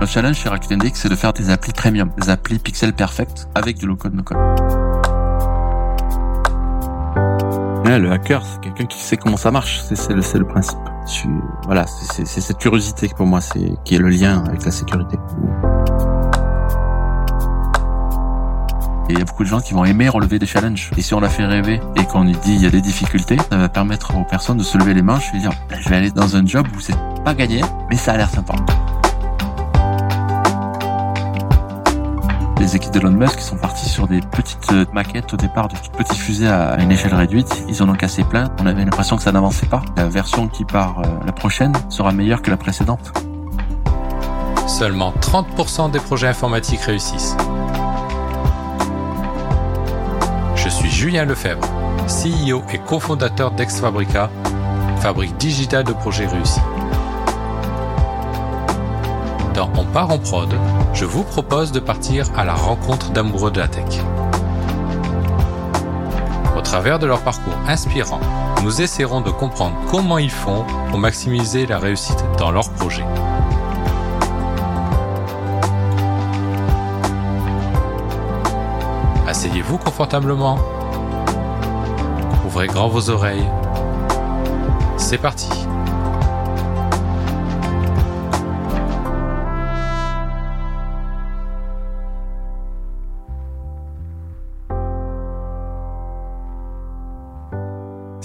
Le challenge chez Rakuten DX, c'est de faire des applis premium, des applis pixel perfect avec du low-code, no-code. Ouais, le hacker, c'est quelqu'un qui sait comment ça marche. C'est le, le principe. Voilà, c'est cette curiosité pour moi, c'est qui est le lien avec la sécurité. Et il y a beaucoup de gens qui vont aimer relever des challenges. Et si on la fait rêver et qu'on lui dit il y a des difficultés, ça va permettre aux personnes de se lever les manches et dire je vais aller dans un job où c'est pas gagné, mais ça a l'air sympa. Les équipes d'Elon Musk sont partis sur des petites euh, maquettes au départ, de toutes petites fusées à une échelle réduite. Ils en ont cassé plein. On avait l'impression que ça n'avançait pas. La version qui part euh, la prochaine sera meilleure que la précédente. Seulement 30% des projets informatiques réussissent. Je suis Julien Lefebvre, CEO et cofondateur d'Exfabrica, fabrique digitale de projets réussis. Dans On part en prod, je vous propose de partir à la rencontre d'amoureux de la tech. Au travers de leur parcours inspirant, nous essaierons de comprendre comment ils font pour maximiser la réussite dans leurs projets. Asseyez-vous confortablement. Ouvrez grand vos oreilles. C'est parti.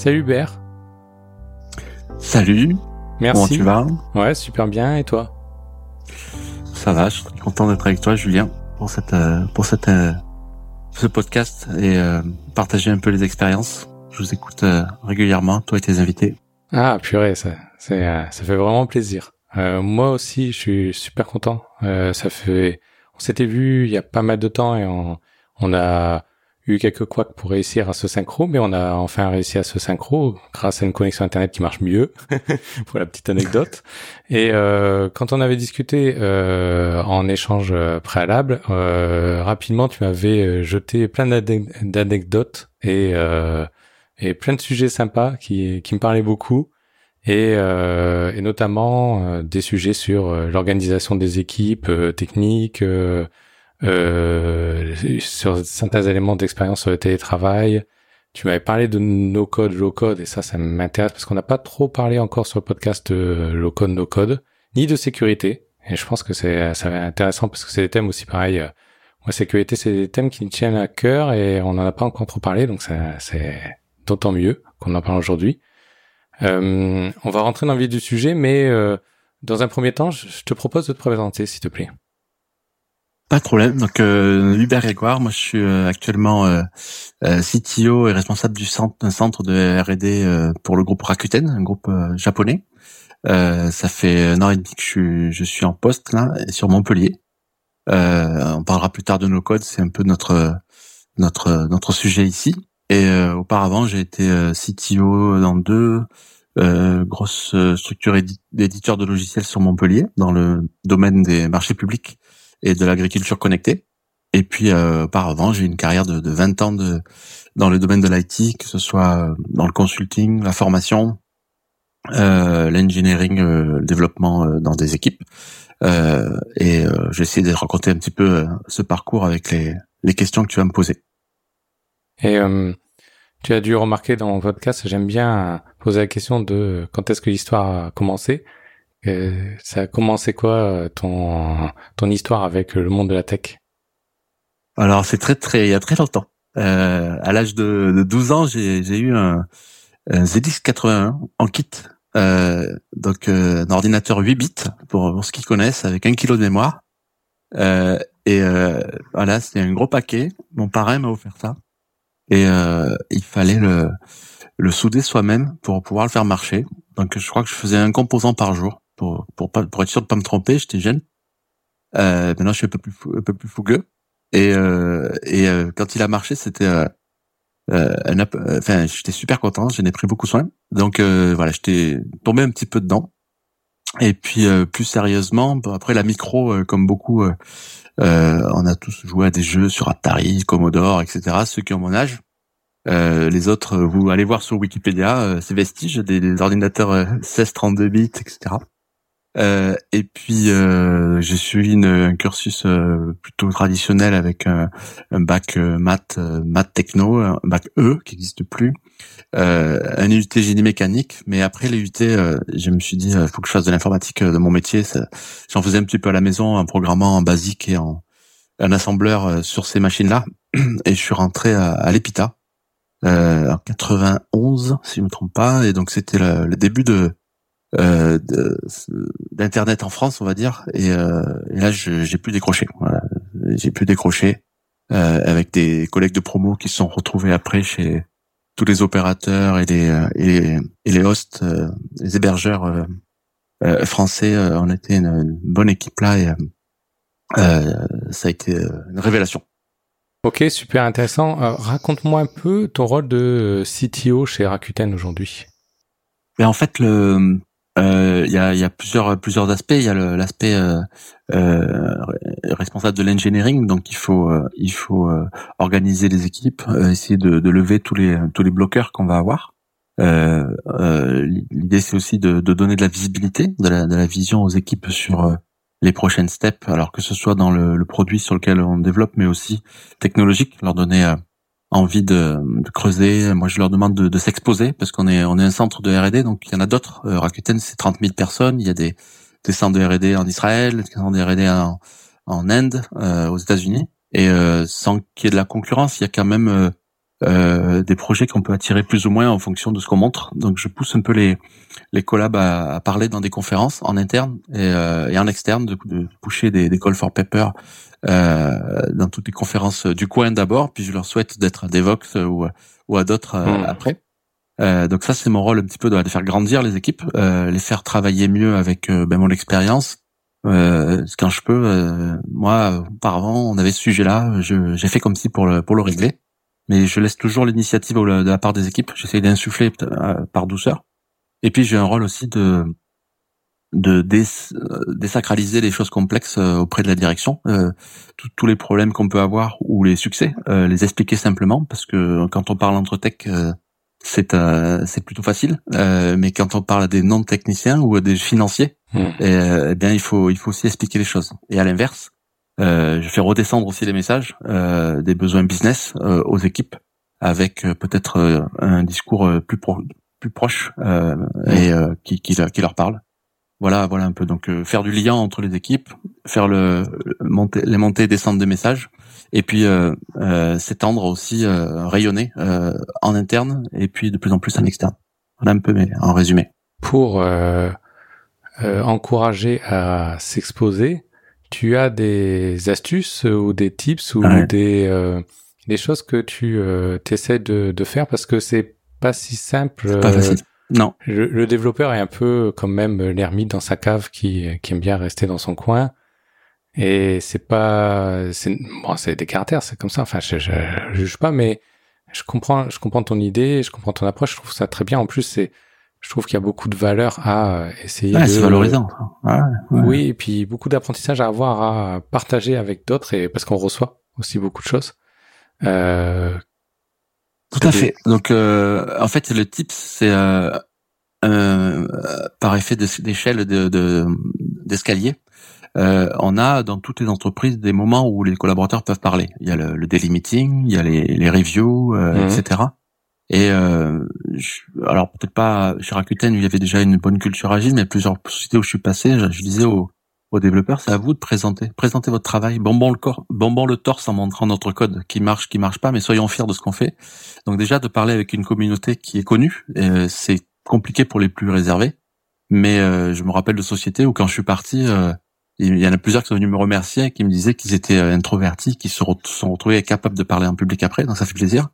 Salut Hubert. Salut. Merci. Comment tu vas? Ouais, super bien. Et toi? Ça va. Je suis très content d'être avec toi, Julien, pour cette euh, pour cette euh, ce podcast et euh, partager un peu les expériences. Je vous écoute régulièrement, toi et tes invités. Ah purée, ça c'est ça fait vraiment plaisir. moi aussi, je suis super content. ça fait on s'était vu il y a pas mal de temps et on on a eu quelques couacs pour réussir à se synchro, mais on a enfin réussi à se synchro grâce à une connexion internet qui marche mieux, pour la petite anecdote. Et euh, quand on avait discuté euh, en échange préalable, euh, rapidement tu m'avais jeté plein d'anecdotes et, et plein de sujets sympas qui, qui me parlaient beaucoup. Et, et notamment des sujets sur l'organisation des équipes techniques, euh, sur certains éléments d'expérience sur le télétravail. Tu m'avais parlé de no code, low code, et ça, ça m'intéresse parce qu'on n'a pas trop parlé encore sur le podcast de low code, no code, ni de sécurité. Et je pense que c'est ça va être intéressant parce que c'est des thèmes aussi pareil. Euh, moi, sécurité, c'est des thèmes qui me tiennent à cœur et on n'en a pas encore trop parlé, donc c'est d'autant mieux qu'on en parle aujourd'hui. Euh, on va rentrer dans le vif du sujet, mais euh, dans un premier temps, je te propose de te présenter, s'il te plaît. Pas de problème. Donc, euh, Hubert Grégoire, moi je suis euh, actuellement euh, euh CTO et responsable du centre, d'un centre de R&D euh, pour le groupe Rakuten, un groupe japonais. ça fait un an et demi que je suis, je suis en poste là, sur Montpellier. on parlera plus tard de nos codes, c'est un peu notre notre notre sujet ici. Et auparavant, j'ai été CTO dans deux grosses structures d'éditeurs de logiciels sur Montpellier, dans le domaine des marchés publics et de l'agriculture connectée. Et puis euh, auparavant, j'ai une carrière de, de 20 ans de, dans le domaine de l'IT, que ce soit euh, dans le consulting, la formation, euh, l'engineering, euh, le développement euh, dans des équipes. Euh, et euh, j'ai essayé de raconter un petit peu ce parcours avec les, les questions que tu vas me poser. Et tu as dû remarquer dans mon podcast, j'aime bien poser la question de quand est-ce que l'histoire a commencé. Euh, ça a commencé quoi euh, ton ton histoire avec le monde de la tech? Alors c'est très très il y a très longtemps. Euh, à l'âge de, de 12 ans, j'ai eu un, un ZX 81 en kit. Euh, donc euh, un ordinateur 8 bits pour, pour ceux qui connaissent avec un kilo de mémoire. Euh, et voilà, c'est un gros paquet. Mon parrain m'a offert ça. Et il fallait le le souder soi-même pour pouvoir le faire marcher. Donc je crois que je faisais un composant par jour pour pour pas pour être sûr de pas me tromper. J'étais jeune. Euh, maintenant, je suis un peu plus un peu plus fougueux. Et euh, et euh, quand il a marché, c'était euh, euh un, enfin, j'étais super content. J'en ai pris beaucoup soin. Donc euh, voilà, j'étais tombé un petit peu dedans. Et puis plus sérieusement, après la micro, comme beaucoup, on a tous joué à des jeux sur Atari, Commodore, etc. Ceux qui ont mon âge. Euh, les autres, vous allez voir sur Wikipédia, euh, ces vestiges des, des ordinateurs 16-32 bits, etc. Euh, et puis euh, j'ai suivi une, un cursus euh, plutôt traditionnel avec un, un bac euh, maths, maths techno, un bac E qui n'existe plus, un UT génie mécanique. Mais après les UT, je me suis dit, il faut que je fasse de l'informatique de mon métier. J'en faisais un petit peu à la maison, en programmant en basique et en un assembleur sur ces machines-là. Et je suis rentré à, à l'EPITA en 91, si je me trompe pas. Et donc c'était le, le début de euh, d'internet en France, on va dire. Et, euh, et là, j'ai pu décrocher. Voilà. J'ai pu décrocher euh, avec des collègues de promo qui se sont retrouvés après chez tous les opérateurs et les et les, et les hosts, euh, les hébergeurs euh, euh, français. on était une, une, bonne équipe là et ça a été une révélation. Ok, super intéressant. Raconte-moi un peu ton rôle de CTO chez Rakuten aujourd'hui. Mais en fait, le, euh, il y, a, y, a, plusieurs plusieurs aspects. Il y a l'aspect euh, euh, responsable de l'engineering, donc il faut euh, il faut euh, organiser les équipes, essayer de, de, lever tous les tous les bloqueurs qu'on va avoir. L'idée c'est aussi de, de, donner de la visibilité, de la, de la vision aux équipes sur les prochaines steps, alors que ce soit dans le, le, produit sur lequel on développe, mais aussi technologique, leur donner envie de, de, creuser. Moi, je leur demande de, de s'exposer parce qu'on est on est un centre de R&D, donc il y en a d'autres. Euh, Rakuten, c'est 30 000 personnes. Il y a des, des centres de R&D en Israël, des centres de R&D en, en Inde, euh, aux États-Unis. Et euh, sans qu'il y ait de la concurrence, il y a quand même euh, euh, des projets qu'on peut attirer plus ou moins en fonction de ce qu'on montre. Donc, je pousse un peu les les collabs à, à parler dans des conférences en interne et, et en externe, de, de pousser des, des call for paper dans toutes les conférences du coin d'abord, puis je leur souhaite d'être à Devox ou, ou à d'autres euh, hmm. après. Euh, donc ça c'est mon rôle un petit peu de, faire grandir les équipes, euh, les faire travailler mieux avec euh, ben, mon expérience. quand je peux, moi auparavant on avait ce sujet-là, j'ai fait comme si pour le pour le régler, mais je laisse toujours l'initiative de la part des équipes. J'essaie d'insuffler par douceur. Et puis j'ai un rôle aussi de de euh, désacraliser les choses complexes euh, auprès de la direction, euh, tous les problèmes qu'on peut avoir ou les succès, les expliquer simplement parce que quand on parle entre tech, c'est c'est plutôt facile, mais quand on parle à des non techniciens ou à des financiers, hmm. eh, eh bien il faut il faut aussi expliquer les choses. Et à l'inverse, je fais redescendre aussi les messages des besoins business aux équipes avec peut-être un discours plus plus proche et qui, qui, qui leur parle. Voilà, voilà un peu. Donc euh, faire du lien entre les équipes, faire le, monter, les montées et descentes des messages, et puis euh, euh, s'étendre aussi, rayonner en interne et puis de plus en plus en externe. Voilà un peu, mais en résumé. Pour encourager à s'exposer, tu as des astuces ou des tips ou des des choses que tu essaies de, de faire parce que c'est pas si simple. Pas facile non. Le, développeur est un peu comme même l'ermite dans sa cave qui, qui aime bien rester dans son coin. Et c'est pas, c'est, bon, c'est des caractères, c'est comme ça. Enfin, je, je, juge pas, mais je comprends, je comprends ton idée, je comprends ton approche. Je trouve ça très bien. En plus, c'est, je trouve qu'il y a beaucoup de valeur à essayer. Ouais, c'est valorisant. Ouais, Oui, et puis beaucoup d'apprentissage à avoir à partager avec d'autres et parce qu'on reçoit aussi beaucoup de choses. Euh, tout à fait. Donc, euh, en fait, le tips, c'est euh, euh, par effet d'échelle de, d'escalier. Euh, on a dans toutes les entreprises des moments où les collaborateurs peuvent parler. Il y a le, daily meeting, il y a les, les reviews, euh, mhm. etc. Et alors peut-être pas chez Rakuten où il y avait déjà une bonne culture agile, mais plusieurs sociétés où je suis passé, je, je disais aux, aux développeurs, c'est à vous de présenter, présenter votre travail, bonbon le corps, bonbon le torse en montrant notre code qui marche, qui marche pas, mais soyons fiers de ce qu'on fait. Donc déjà de parler avec une communauté qui est connue, euh, c'est compliqué pour les plus réservés, mais euh, je me rappelle de sociétés où quand je suis parti, euh, il y en a plusieurs qui sont venus me remercier, qui me disaient qu'ils étaient introvertis, qui se sont retrouvés capables de parler en public après, donc ça fait plaisir.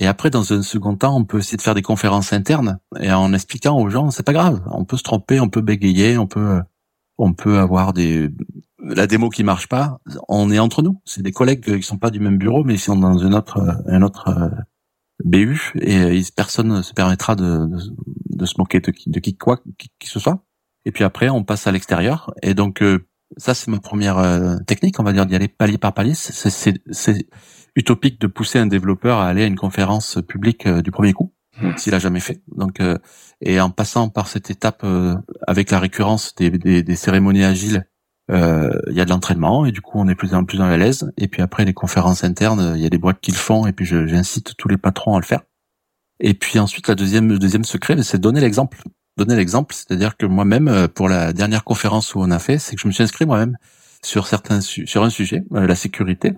Et après, dans un second temps, on peut essayer de faire des conférences internes et en expliquant aux gens, c'est pas grave, on peut se tromper, on peut bégayer, on peut on peut avoir des la démo qui marche pas, on est entre nous. C'est des collègues qui sont pas du même bureau, mais ils sont dans un autre euh, BU et euh, personne ne se permettra de, se moquer de qui, de qui quoi qui, ce soit. Et puis après, on passe à l'extérieur. Et donc euh, ça, c'est ma première technique, on va dire d'y aller palier par palier. C'est utopique de pousser un développeur à aller à une conférence publique du premier coup. Hmm. s'il a jamais fait. Donc, euh, et en passant par cette étape euh, avec la récurrence des, des, des cérémonies agiles, euh, il y a de l'entraînement et du coup on est plus en plus la l'aise. Et puis après les conférences internes, il y a des boîtes qui le font et puis j'incite tous les patrons à le faire. Et puis ensuite la deuxième le deuxième secret, c'est donner l'exemple. Donner l'exemple, c'est-à-dire que moi-même euh, pour la dernière conférence où on a fait, c'est que je me suis inscrit moi-même sur certains su- sur un sujet, euh, la sécurité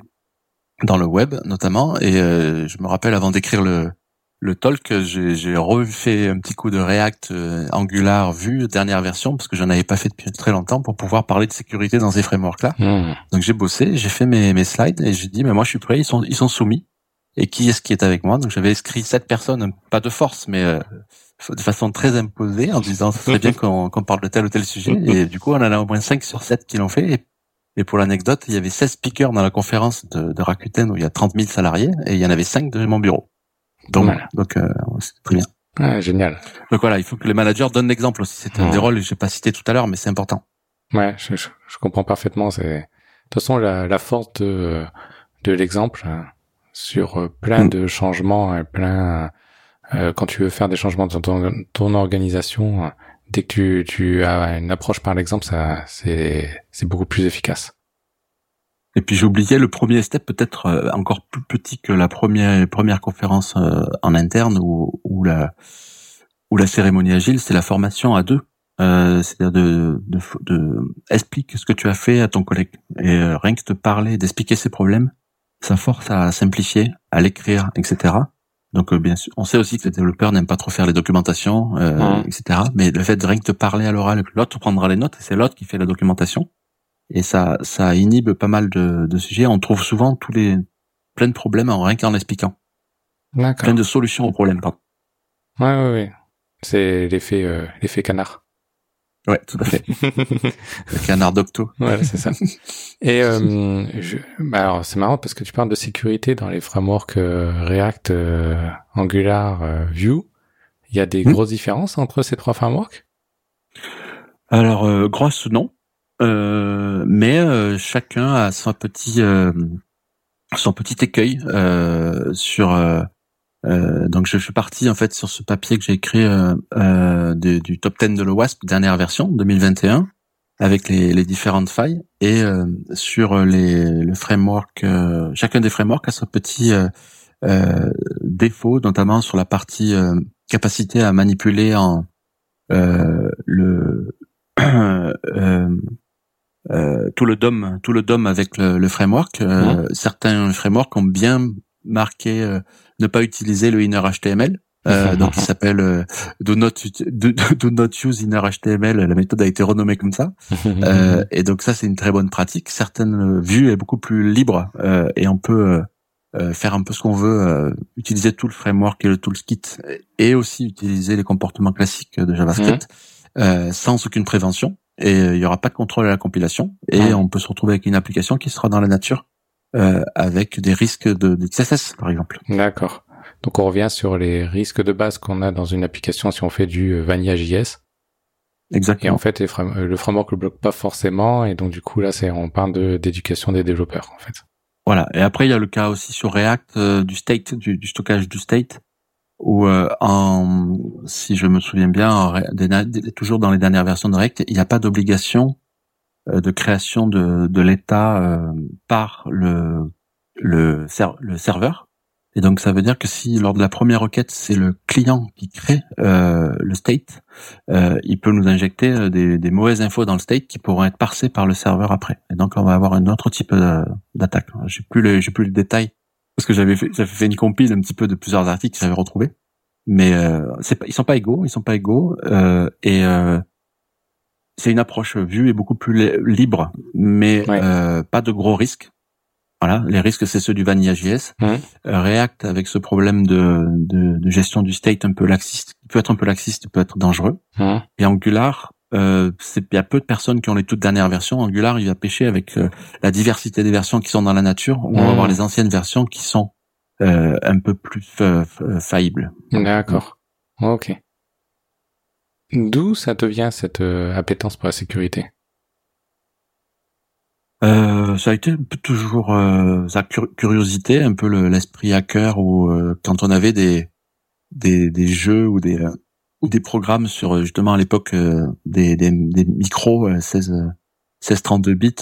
dans le web notamment. Et euh, je me rappelle avant d'écrire le le talk, j'ai refait un petit coup de React euh, Angular Vue dernière version parce que j'en avais pas fait depuis très longtemps pour pouvoir parler de sécurité dans ces frameworks là. Hmm. Donc j'ai bossé, j'ai fait mes, mes slides et j'ai dit mais moi je suis prêt, ils sont ils sont soumis. Et qui est-ce qui est avec moi? Donc j'avais inscrit sept personnes, pas de force mais euh, de façon très imposée en disant ce serait bien qu'on parle de tel ou tel sujet et du coup on en a au moins 5 sur 7 qui l'ont fait et, et pour l'anecdote, il y avait 16 speakers dans la conférence de, de Rakuten où il y a 30 000 salariés et il y en avait 5 de mon bureau. Donc, Voilà. donc euh, c'est très bien. Ah, génial. Donc voilà, il faut que les managers donnent l'exemple aussi. C'est un des rôles que j'ai pas cité tout à l'heure, mais c'est important. Ouais, je, je, je comprends parfaitement. C'est de toute façon la, la force de, de l'exemple hein, sur euh, plein Mm. de changements, et plein euh, quand tu veux faire des changements dans ton, ton organisation, dès que tu, tu as une approche par l'exemple, ça c'est c'est beaucoup plus efficace. Et puis j'ai oublié le premier step, peut-être euh, encore plus petit que la première première conférence euh, en interne ou, ou la ou la cérémonie agile, c'est la formation à deux. Euh, C'est-à-dire de, de, de explique ce que tu as fait à ton collègue et euh, rien que te parler, d'expliquer ses problèmes, ça force à simplifier, à l'écrire, etc. Donc euh, bien sûr, on sait aussi que les développeurs n'aiment pas trop faire les documentations, euh, Mhm. etc. Mais le fait de rien que te parler à l'oral, l'autre prendra les notes et c'est l'autre qui fait la documentation et ça ça inhibe pas mal de, de sujets. On trouve souvent tous les plein de problèmes en rien qu'en expliquant, D'accord. plein de solutions aux problèmes. Pardon. Ouais, ouais, ouais. C'est l'effet euh, l'effet canard. Ouais, tout à fait. Le canard d'octo. Voilà, c'est ça. Et euh, je, bah alors c'est marrant parce que tu parles de sécurité dans les frameworks euh, React, euh, Angular, euh, Vue. Il y a des Hmm. grosses différences entre ces trois frameworks? Alors euh, grosse non, mais euh, chacun a son petit euh, son petit écueil euh, sur. euh, euh, donc je suis parti en fait sur ce papier que j'ai écrit euh, euh, du, du top 10 de l'OWASP dernière version 2021 avec les, les différentes failles et euh, sur les le framework euh, chacun des frameworks a son petit euh, euh, défaut notamment sur la partie euh, capacité à manipuler en euh, le euh, tout le DOM, tout le DOM avec le, le framework. Euh, Certains frameworks ont bien marqué euh, ne pas utiliser le inner HTML. Euh, donc il s'appelle euh, do not do, do not use inner HTML. La méthode a été renommée comme ça. Euh, et donc ça c'est une très bonne pratique. Certaines vues est beaucoup plus libre euh, et on peut faire un peu ce qu'on veut, euh, utiliser tout le framework et le toolkit et aussi utiliser les comportements classiques de JavaScript euh, sans aucune prévention. Et euh, il y aura pas de contrôle à la compilation et Ouais. on peut se retrouver avec une application qui sera dans la nature euh, avec des risques de, de CSS par exemple. D'accord. Donc on revient sur les risques de base qu'on a dans une application si on fait du euh, Vanilla JS. Et Exactement. en fait, les frame- euh, le framework le bloque pas forcément. Et donc du coup là, c'est on parle de d'éducation des développeurs en fait. Voilà. Et après, il y a le cas aussi sur React euh, du state, du, du stockage du state, où euh, en, si je me souviens bien, toujours dans les dernières versions de React, il n'y a pas d'obligation euh, de création de, de l'état euh, par le le, le serveur. Et donc ça veut dire que si lors de la première requête c'est le client qui crée euh, le state, euh, il peut nous injecter des, des mauvaises infos dans le state qui pourront être parsées par le serveur après. Et donc on va avoir un autre type d'attaque. J'ai plus le j'ai plus le détail parce que j'avais fait j'avais fait une compile un petit peu de plusieurs articles que j'avais retrouvés. Mais euh, c'est pas ils sont pas égaux, ils sont pas égaux euh, et euh, c'est une approche vue et beaucoup plus li- libre, mais Ouais. euh, pas de gros risques. Voilà, les risques c'est ceux du Vanilla JS. Mhm. Euh, React avec ce problème de, de, de gestion du state un peu laxiste, il peut être un peu laxiste, peut être dangereux. Hum, Et Angular, il y a peu de personnes qui ont les toutes dernières versions. Angular, il va pêcher avec euh, la diversité des versions qui sont dans la nature. On va Mhm. avoir les anciennes versions qui sont euh, un peu plus euh, faillibles. D'accord. Ok. D'où ça te vient cette euh, appétence pour la sécurité? Euh, ça a été un peu toujours euh, sa cur- curiosité, un peu le- l'esprit hacker où euh, quand on avait des des, des jeux ou des ou des programmes sur justement à l'époque des, des, des micros 16 1632 bits.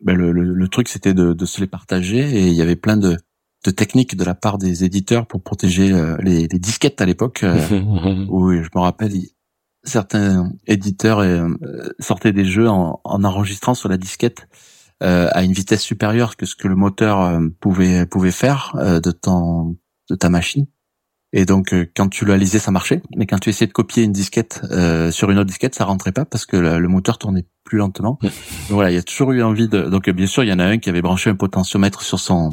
Ben le, le, truc c'était de, de se les partager et il y avait plein de de techniques de la part des éditeurs pour protéger les, les disquettes à l'époque où je me rappelle certains éditeurs euh, sortaient des jeux en, en, enregistrant sur la disquette euh, à une vitesse supérieure que ce que le moteur euh, pouvait pouvait faire euh, de ton de ta machine. Et donc quand tu la lisais, ça marchait, mais quand tu essayais de copier une disquette sur une autre disquette, ça rentrait pas parce que le, moteur tournait plus lentement. donc voilà, il y a toujours eu envie de. Donc bien sûr, il y en a un qui avait branché un potentiomètre sur son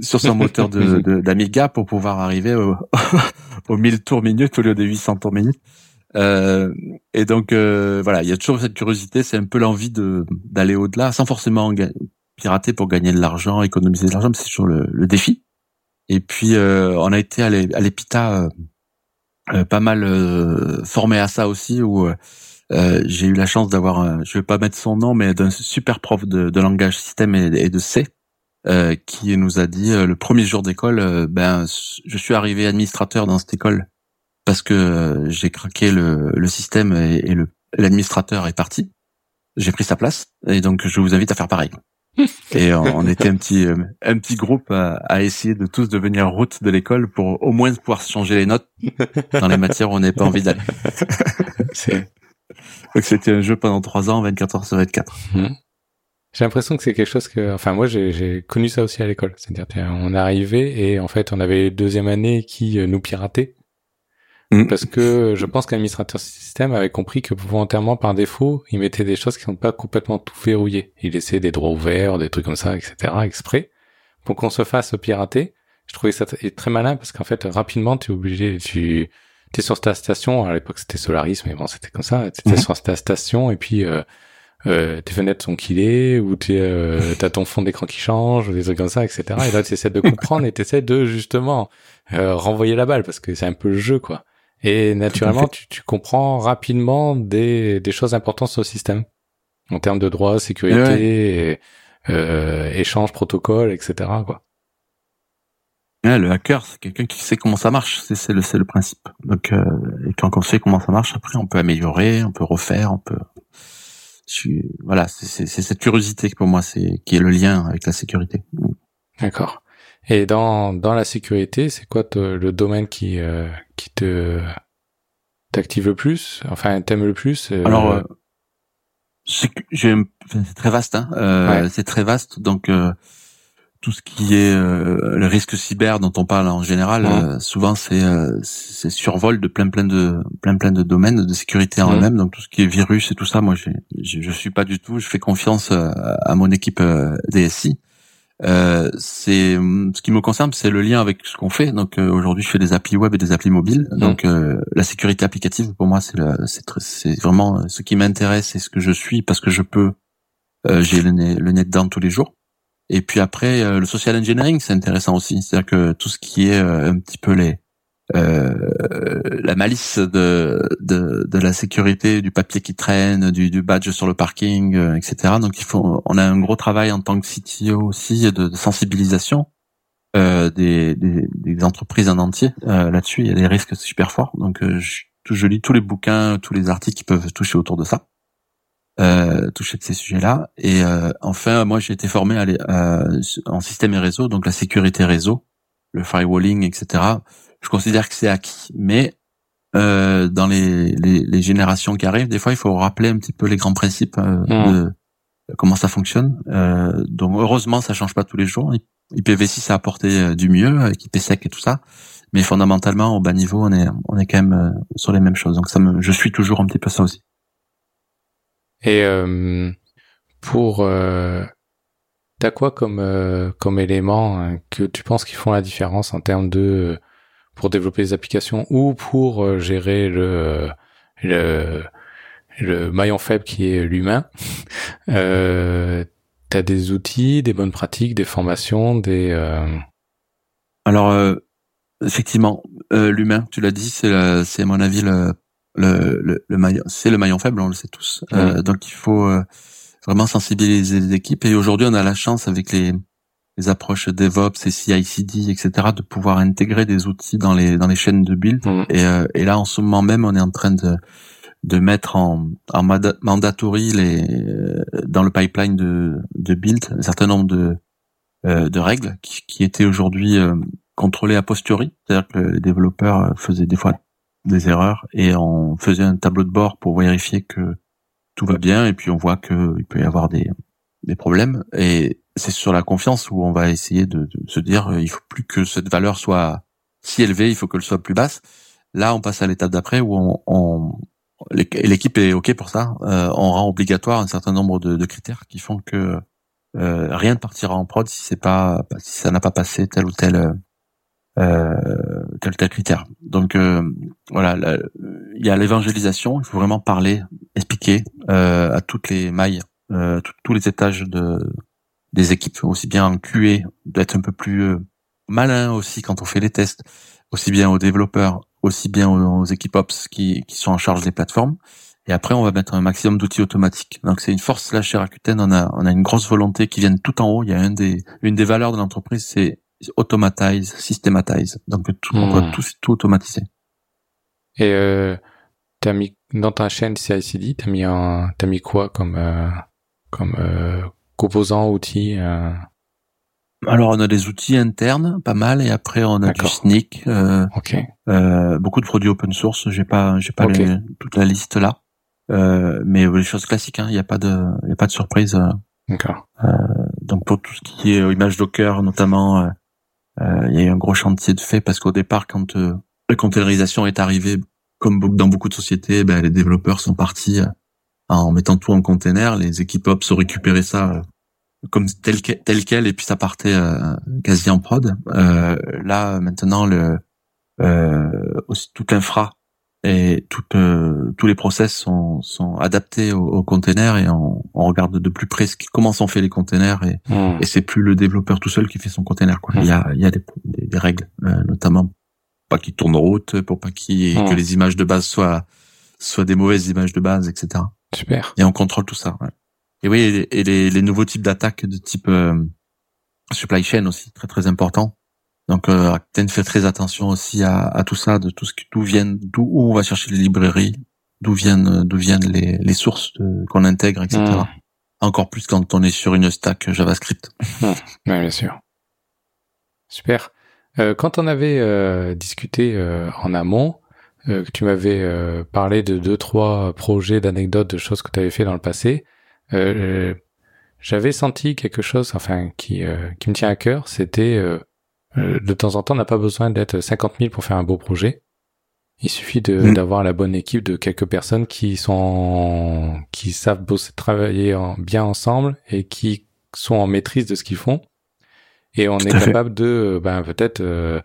sur son moteur de d'Amiga pour pouvoir arriver au, au 1000 tours minute au lieu des 800 tours minute. Euh, et donc euh, voilà, il y a toujours cette curiosité, c'est un peu l'envie de d'aller au-delà, sans forcément pirater pour gagner de l'argent, économiser de l'argent, mais c'est toujours le, le, défi. Et puis euh, on a été à l'EPITA pas mal formé à ça aussi, où j'ai eu la chance d'avoir, je vais pas mettre son nom, mais d'un super prof de, de langage système et, et de C. qui nous a dit le premier jour d'école, ben je suis arrivé administrateur dans cette école parce que euh, j'ai craqué le, le système et, et l'administrateur est parti. J'ai pris sa place et donc je vous invite à faire pareil. Et on était un petit euh, un petit groupe à, à, essayer de tous devenir route de l'école pour au moins pouvoir changer les notes dans les matières où on n'avait pas envie d'aller. donc c'était un jeu pendant trois ans, 24 heures sur 24. Mmh. J'ai l'impression que c'est quelque chose que, enfin moi j'ai connu ça aussi à l'école. C'est-à-dire on arrivait et en fait on avait deuxième année qui euh, nous piratait Mm. Parce que je pense qu'un administrateur système avait compris que volontairement, par défaut, il mettait des choses qui sont pas complètement tout verrouillées. Il laissait des droits ouverts, des trucs comme ça, etc., exprès, pour qu'on se fasse pirater. Je trouvais ça très malin parce qu'en fait, rapidement, tu es obligé, tu es sur ta station, à l'époque c'était Solaris, mais bon, c'était comme ça, tu étais mm-hmm. sur ta station et puis euh, euh, tes fenêtres sont killées ou tu euh, as ton fond d'écran qui change, des trucs comme ça, etc. Et là, tu essaies de comprendre et tu essaies de justement euh, renvoyer la balle parce que c'est un peu le jeu, quoi. Et naturellement, tu, tu, comprends rapidement des, des choses importantes sur le système en termes de droits, sécurité, euh, échange, protocole, etc. Quoi. Ouais, le hacker, c'est quelqu'un qui sait comment ça marche. C'est le, le principe. Donc, euh, et quand on sait comment ça marche, après, on peut améliorer, on peut refaire, on peut. voilà, c'est cette curiosité pour moi, c'est qui est le lien avec la sécurité. D'accord. Et dans dans la sécurité, c'est quoi le domaine qui euh, qui te t'active le plus Enfin, t'aimes le plus euh, Alors, euh, c'est très vaste. Hein euh, C'est très vaste. Donc tout ce qui est le risque cyber dont on parle en général, souvent c'est c'est survol de plein plein de plein plein de domaines de sécurité en eux-mêmes. Donc tout ce qui est virus et tout ça, moi je je suis pas du tout. Je fais confiance à mon équipe DSI euh, c'est ce qui me concerne, c'est le lien avec ce qu'on fait. Donc euh, aujourd'hui, je fais des applis web et des applis mobiles. Mmh. Donc euh, la sécurité applicative, pour moi, c'est c'est vraiment ce qui m'intéresse et ce que je suis parce que je peux. J'ai le nez, le nez dedans tous les jours. Et puis après, le social engineering, c'est intéressant aussi. C'est-à-dire que tout ce qui est un petit peu les euh, la malice de, de, la sécurité, du papier qui traîne, du, badge sur le parking, euh, etc. Donc il faut, on a un gros travail en tant que CTO aussi de, sensibilisation euh, des, entreprises en entier là-dessus. Il y a des risques super forts. Donc je, lis tous les bouquins, tous les articles qui peuvent toucher autour de ça. Toucher de ces sujets-là. Et enfin, moi, j'ai été formé en système et réseau, donc la sécurité réseau, le firewalling, etc je considère que c'est acquis. Mais euh, dans les, les, les, générations qui arrivent, des fois, il faut rappeler un petit peu les grands principes euh, mmh. de comment ça fonctionne. Euh, donc, heureusement, ça change pas tous les jours. IPv6 a apporté du mieux avec IPsec et tout ça, mais fondamentalement, au bas niveau, on est on est quand même euh, sur les mêmes choses. Donc, ça me, je suis toujours un petit peu ça aussi. Et pour T'as quoi comme comme élément hein, que tu penses qui font la différence en termes de pour développer des applications ou pour euh, gérer le, le, le maillon faible qui est l'humain? Euh, tu as des outils, des bonnes pratiques, des formations, des... Euh... Alors, euh, effectivement, euh, l'humain, tu l'as dit, c'est, c'est à mon avis le, le, le, le maillon, c'est le maillon faible, on le sait tous. donc il faut vraiment sensibiliser les équipes. Et aujourd'hui, on a la chance avec les les approches DevOps et CI/CD, etc., de pouvoir intégrer des outils dans les dans les chaînes de build. Mm. Et, euh, et là, en ce moment même, on est en train de de mettre en, en manda- mandatory les euh, dans le pipeline de de build un certain nombre de euh, de règles qui, qui étaient aujourd'hui euh, contrôlées a posteriori, c'est-à-dire que les développeurs euh, faisaient des fois des erreurs et on faisait un tableau de bord pour vérifier que tout va bien et puis on voit que il peut y avoir des des problèmes et c'est sur la confiance où on va essayer de, de se dire euh, il faut plus que cette valeur soit si élevée, il faut qu'elle soit plus basse. Là, on passe à l'étape d'après où on, on l'équipe est ok pour ça. euh, on rend obligatoire un certain nombre de, critères qui font que euh, rien ne partira en prod si c'est pas si ça n'a pas passé tel ou tel euh, tel critère? Donc euh, voilà, là, il y a l'évangélisation. Il faut vraiment parler, expliquer euh, à toutes les mailles, euh, tous- tous les étages de des équipes, aussi bien en QA, d'être un peu plus euh, malin aussi quand on fait les tests, aussi bien aux développeurs, aussi bien aux, aux équipes ops qui, qui sont en charge des plateformes. Et après, on va mettre un maximum d'outils automatiques. Donc, c'est une force là chez Rakuten. On a, on a une grosse volonté qui vient tout en haut. Il y a un des, une des valeurs de l'entreprise, c'est automatize, systematize. Donc, tout, on Hmm. doit tout, tout automatiser. Et euh, t'as mis dans ta chaîne CI/CD, t'as mis un, t'as mis quoi comme euh, comme euh, composant outil euh, Alors, on a des outils internes, pas mal, et après, on a du. Sneak, euh, Ok. euh, beaucoup de produits open source. J'ai pas, j'ai pas les- toute la liste là. Euh, mais les choses classiques, hein. il n'y a pas de, y a pas de surprise. euh. D'accord. Donc pour tout ce qui est image Docker notamment, il y a eu un gros chantier de fait parce qu'au départ, quand euh, la containerisation est arrivée, comme dans beaucoup de sociétés, ben, les développeurs sont partis euh, en mettant tout en container. Les équipes ops ont récupéré ça euh, comme tel tel quel et puis ça partait euh, quasi en prod. Euh, là maintenant, le euh, aussi toute l'infra et tout, euh, tous les process sont, sont adaptés aux, aux containers et on, on regarde de plus près ce qui- comment sont faits les containers et Hmm. et c'est plus le développeur tout seul qui fait son container quoi. Il y a il y a des, des, des règles euh, notamment pas qu'il tourne route, pour pas qu'il Mm. que les images de base soient soient des mauvaises images de base, etc. Super. Et on contrôle tout ça. ouais. Et oui, et les, les nouveaux types d'attaques de type euh, supply chain aussi très très important. Donc euh, fait très attention aussi à, à tout ça, de tout ce qui d'où viennent, d'où où on va chercher les librairies, d'où viennent d'où viennent les, les sources qu'on intègre, etc. Mm. Encore plus quand on est sur une stack JavaScript. Ouais, bien sûr. Super. Euh, quand on avait euh, discuté euh, en amont, euh, que tu m'avais euh, parlé de deux trois projets, d'anecdotes, de choses que tu avais fait dans le passé, euh, j'avais senti quelque chose, enfin qui euh, qui me tient à cœur, c'était euh, euh, de temps en temps, on n'a pas besoin d'être 50 000 pour faire un beau projet. Il suffit Mm. d'avoir la bonne équipe de quelques personnes qui sont qui savent bosser, travailler en- bien ensemble et qui sont en maîtrise de ce qu'ils font. Et on Tout est fait. capable de euh, ben peut-être euh,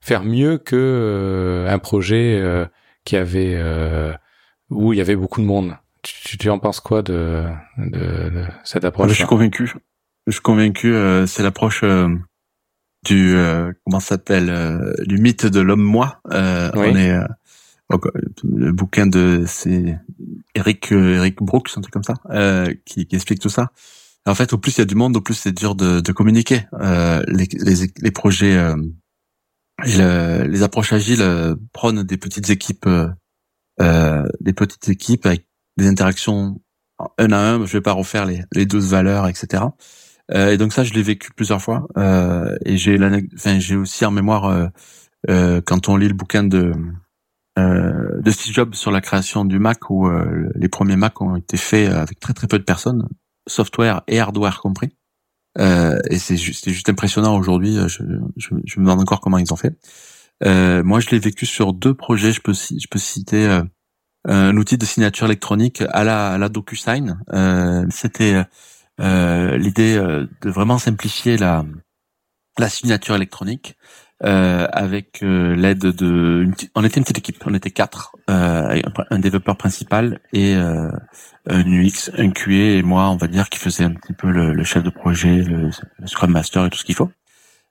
faire mieux que euh, un projet euh, qui avait euh, où il y avait beaucoup de monde. Tu, en penses quoi de, de, de cette approche je suis convaincu. Je suis convaincu. euh, c'est l'approche euh, du euh, comment s'appelle euh, du mythe de l'homme moi. Euh, Oui. On est euh, le bouquin de c'est Eric euh, Eric Brooks un truc comme ça euh, qui, qui explique tout ça. En fait, au plus il y a du monde, au plus c'est dur de, de communiquer. Euh, les, les, les projets, euh, et le- les approches agiles prônent des petites équipes, euh, euh, des petites équipes avec des interactions un à un. Je vais pas refaire les, les 12 valeurs, etc. Euh, et donc ça, je l'ai vécu plusieurs fois. Euh, et j'ai enfin, j'ai aussi en mémoire euh, quand on lit le bouquin de de Steve Jobs sur la création du Mac, où les premiers Mac ont été faits avec très très peu de personnes, software et hardware compris. Euh, et c'est juste, juste impressionnant aujourd'hui. Je, je, je me demande encore comment ils ont fait. Euh, moi, je l'ai vécu sur deux projets. Je peux, je peux citer euh, un outil de signature électronique à la, à la DocuSign. C'était l'idée euh, de vraiment simplifier la, la signature électronique euh, avec euh, l'aide de. on était une petite équipe. On était quatre. Euh, un, développeur principal et euh, un UX, un QA et moi, on va dire, qui faisait un petit peu le, le chef de projet, le, Scrum Master et tout ce qu'il faut.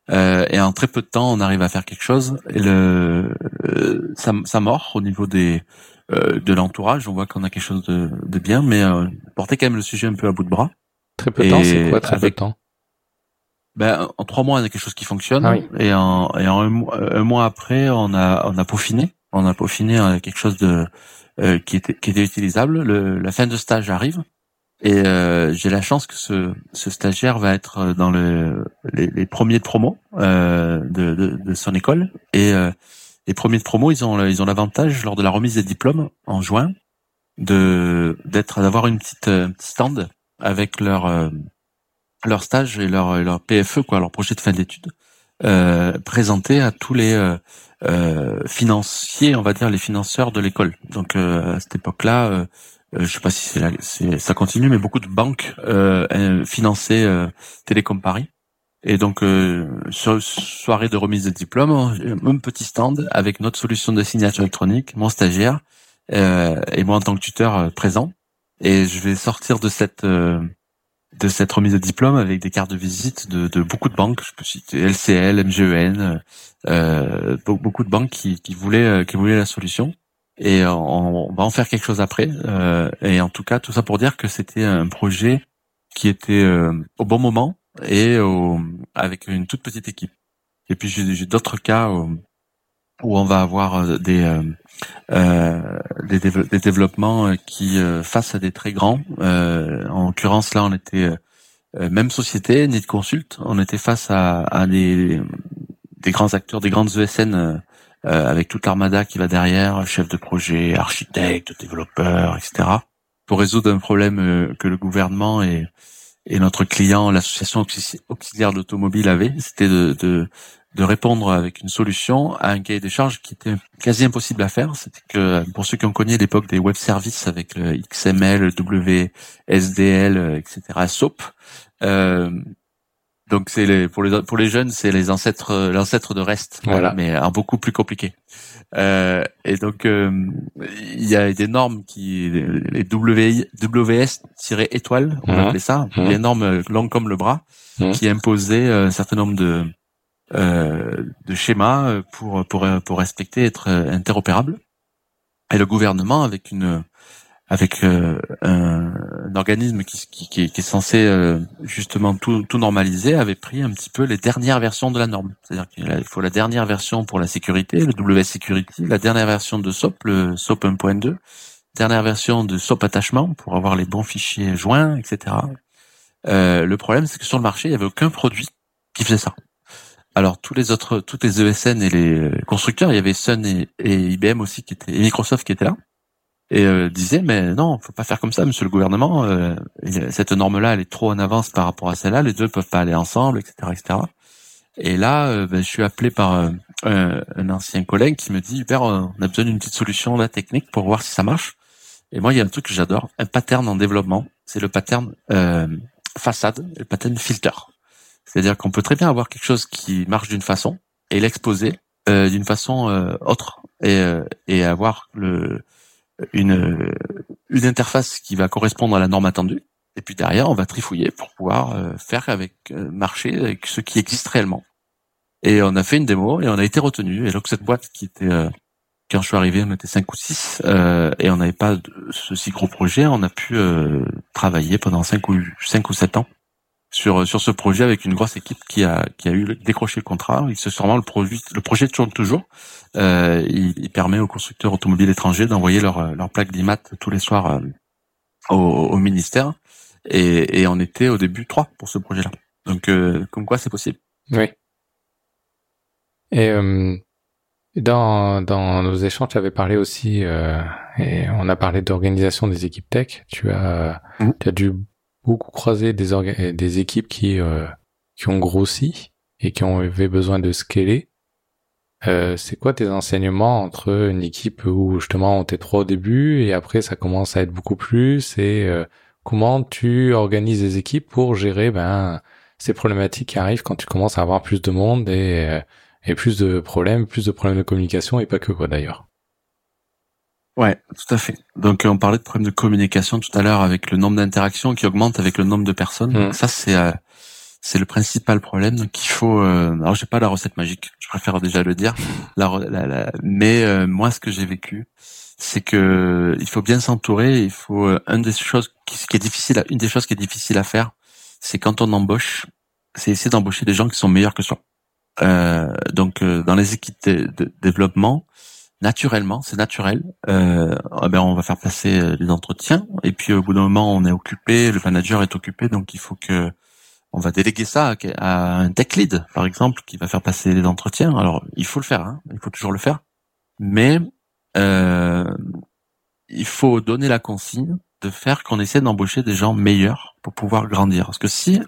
Euh, et en très peu de temps, on arrive à faire quelque chose. Et le, euh, ça, ça mord au niveau des euh, de l'entourage. On voit qu'on a quelque chose de, de bien, mais euh, porter quand même le sujet un peu à bout de bras. Très peu de temps, c'est quoi très peu de temps Ben, en trois mois, on a quelque chose qui fonctionne. Ah oui. Et en, et en un, mois- un mois après, on a, on a peaufiné. On a peaufiné euh, quelque chose de euh, qui était qui était utilisable. Le, la fin de stage arrive et euh, j'ai la chance que ce, ce stagiaire va être dans le les, les premiers de promo euh, de, de, de son école et euh, les premiers de promo ils ont ils ont l'avantage lors de la remise des diplômes en juin de d'être d'avoir une petite euh, un petit stand avec leur euh, leur stage et leur leur PFE quoi leur projet de fin d'études euh, présenté à tous les euh, euh, financiers on va dire les financeurs de l'école. Donc à cette époque-là je sais pas si c'est ça continue mais beaucoup de banques finançaient Télécom Paris. Et donc euh, so- soirée de remise de diplôme un petit stand avec notre solution de signature électronique mon stagiaire euh, et moi en tant que tuteur présent et je vais sortir de cette euh, de cette remise de diplôme avec des cartes de visite de, de beaucoup de banques, je peux citer LCL, MGEN, euh, be- beaucoup de banques qui, qui voulaient euh, qui voulaient la solution. Et on, on va en faire quelque chose après. Euh, et en tout cas, tout ça pour dire que c'était un projet qui était euh, au bon moment et au, avec une toute petite équipe. Et puis j'ai j'ai d'autres cas où, on va avoir euh, des euh, euh, des, des développements euh, qui euh, face à des très grands. Euh, en l'occurrence là, on était même société, ni de consulte. On était face à, à des des grands acteurs, des grandes ESN avec toute l'armada qui va derrière, chef de projet, architecte, développeur, etc. Pour résoudre un problème que le gouvernement et et notre client, l'association auxi- auxiliaire d'automobile avait, c'était de, de de répondre avec une solution à un cahier des charges qui était quasi impossible à faire. C'était que pour ceux qui ont connu l'époque des web services avec le XML, le WSDL, euh, etc., SOAP. Euh, donc c'est les pour les pour les jeunes c'est les ancêtres euh, l'ancêtre de REST, Voilà. mais un beaucoup plus compliqué. Euh, et donc euh, il y a des normes qui les WI, WS-étoile, on Mhm. appelait ça, des normes euh, longues comme le bras, Mhm. qui imposaient euh, un certain nombre de euh, de schémas euh, pour pour pour respecter être euh, interopérable. Et le gouvernement avec une avec euh, un, un organisme qui, qui, qui est, qui est censé euh, justement tout, tout normaliser avait pris un petit peu les dernières versions de la norme. C'est-à-dire qu'il faut la dernière version pour la sécurité, le WS Security, la dernière version de SOAP, le SOAP 1.2, dernière version de SOAP attachement pour avoir les bons fichiers joints, etc. Euh, le problème, c'est que sur le marché, il y avait aucun produit qui faisait ça. Alors tous les autres, toutes les ESN et les constructeurs, il y avait Sun et, IBM aussi qui étaient, et Microsoft qui étaient là et euh, disaient mais non, faut pas faire comme ça, monsieur le gouvernement. euh, cette norme-là, elle est trop en avance par rapport à celle-là. Les deux peuvent pas aller ensemble, etc., etc. Et là, euh, ben, je suis appelé par euh, un, ancien collègue qui me dit Hubert, on a besoin d'une petite solution là technique pour voir si ça marche. Et moi, il y a un truc que j'adore, un pattern en développement. C'est le pattern façade, le pattern filter. C'est-à-dire qu'on peut très bien avoir quelque chose qui marche d'une façon et l'exposer euh, d'une façon euh, autre et, euh, et avoir le une une interface qui va correspondre à la norme attendue. Et puis derrière, on va trifouiller pour pouvoir euh, faire avec euh, marcher avec ce qui existe réellement. Et on a fait une démo et on a été retenu. Et donc cette boîte qui était euh, quand je suis arrivé, on était cinq ou six euh, et on n'avait pas de, ce si gros projet. On a pu euh, travailler pendant cinq ou cinq ou sept ans sur sur ce projet avec une grosse équipe qui a qui a eu décroché le contrat. Il se sûrement le projet le projet tourne toujours. Euh, il, il permet aux constructeurs automobiles étrangers d'envoyer leur leur plaque d'IMAT tous les soirs euh, au, au ministère. Et, et on était au début trois pour ce projet-là. Donc euh, comme quoi c'est possible. Oui. Et euh, dans, dans nos échanges, tu avais parlé aussi, euh, et on a parlé d'organisation des équipes tech. Tu as, Mhm. tu as dû beaucoup croiser des, orga- des équipes qui, euh, qui ont grossi et qui ont avait besoin de scaler. Euh, c'est quoi tes enseignements entre une équipe où justement on était trois au début et après ça commence à être beaucoup plus et euh, comment tu organises les équipes pour gérer ben ces problématiques qui arrivent quand tu commences à avoir plus de monde euh, et plus de problèmes, plus de problèmes de communication et pas que quoi d'ailleurs? Ouais, tout à fait. Donc euh, on parlait de problème de communication tout à l'heure avec le nombre d'interactions qui augmente avec le nombre de personnes. Donc ça c'est euh, c'est le principal problème. Donc il faut. Euh, alors j'ai pas la recette magique. Je préfère déjà le dire. La, re- la- la- mais euh, moi ce que j'ai vécu, c'est que il faut bien s'entourer. Il faut euh, une des choses qui, qui est difficile, à, une des choses qui est difficile à faire, c'est quand on embauche c'est essayer d'embaucher des gens qui sont meilleurs que soi. Euh, donc euh, dans les équipes de, développement, naturellement, c'est naturel. Euh, eh ben on va faire passer euh, les entretiens et puis au bout d'un moment, on est occupé, le manager est occupé, donc il faut que on va déléguer ça à, un tech lead, par exemple, qui va faire passer les entretiens. Alors il faut le faire, hein, il faut toujours le faire, mais euh, il faut donner la consigne de faire qu'on essaie d'embaucher des gens meilleurs pour pouvoir grandir. Parce que si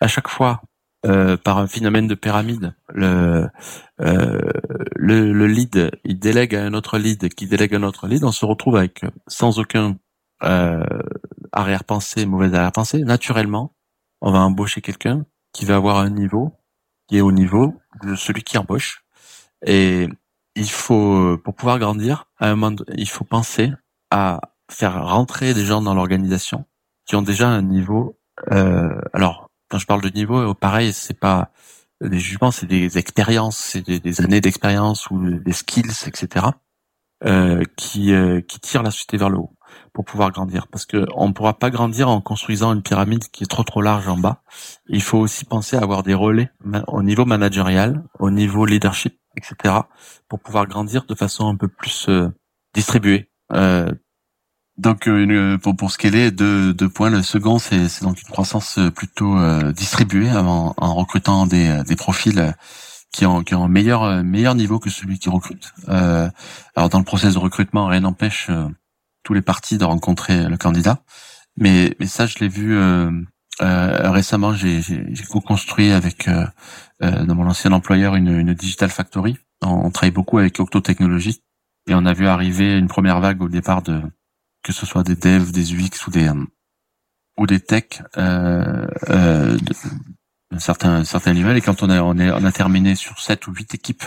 à chaque fois euh, par un phénomène de pyramide, le, euh, le, le lead, il délègue à un autre lead, qui délègue à un autre lead, on se retrouve avec sans aucun euh, arrière-pensée, mauvaise arrière-pensée. Naturellement, on va embaucher quelqu'un qui va avoir un niveau qui est au niveau de celui qui embauche. Et il faut, pour pouvoir grandir, à un moment, il faut penser à faire rentrer des gens dans l'organisation qui ont déjà un niveau. Euh, alors, quand je parle de niveau, euh, pareil, c'est pas des jugements, c'est des expériences, c'est des, années d'expérience ou des skills, etc. Euh, qui euh, qui tirent la société vers le haut pour pouvoir grandir. Parce que on ne pourra pas grandir en construisant une pyramide qui est trop trop large en bas. Il faut aussi penser à avoir des relais au niveau managérial, au niveau leadership, etc. pour pouvoir grandir de façon un peu plus euh, distribuée. Euh, donc euh, pour, pour scaler deux, deux points. Le second, c'est, c'est donc une croissance euh, plutôt euh, distribuée en, en, recrutant des, des profils qui ont, qui ont un meilleur, meilleur niveau que celui qui recrute. Euh, alors dans le process de recrutement, rien n'empêche tous les partis de rencontrer le candidat. Mais, mais ça, je l'ai vu euh, récemment. J'ai, j'ai, j'ai co-construit avec dans mon ancien employeur une, une digital factory. On, on travaille beaucoup avec Octo Technologies et on a vu arriver une première vague au départ de que ce soit des devs, des UX ou des euh, ou des techs euh, euh, de, certains certains. Et quand on a on, est, on a terminé sur sept ou huit équipes,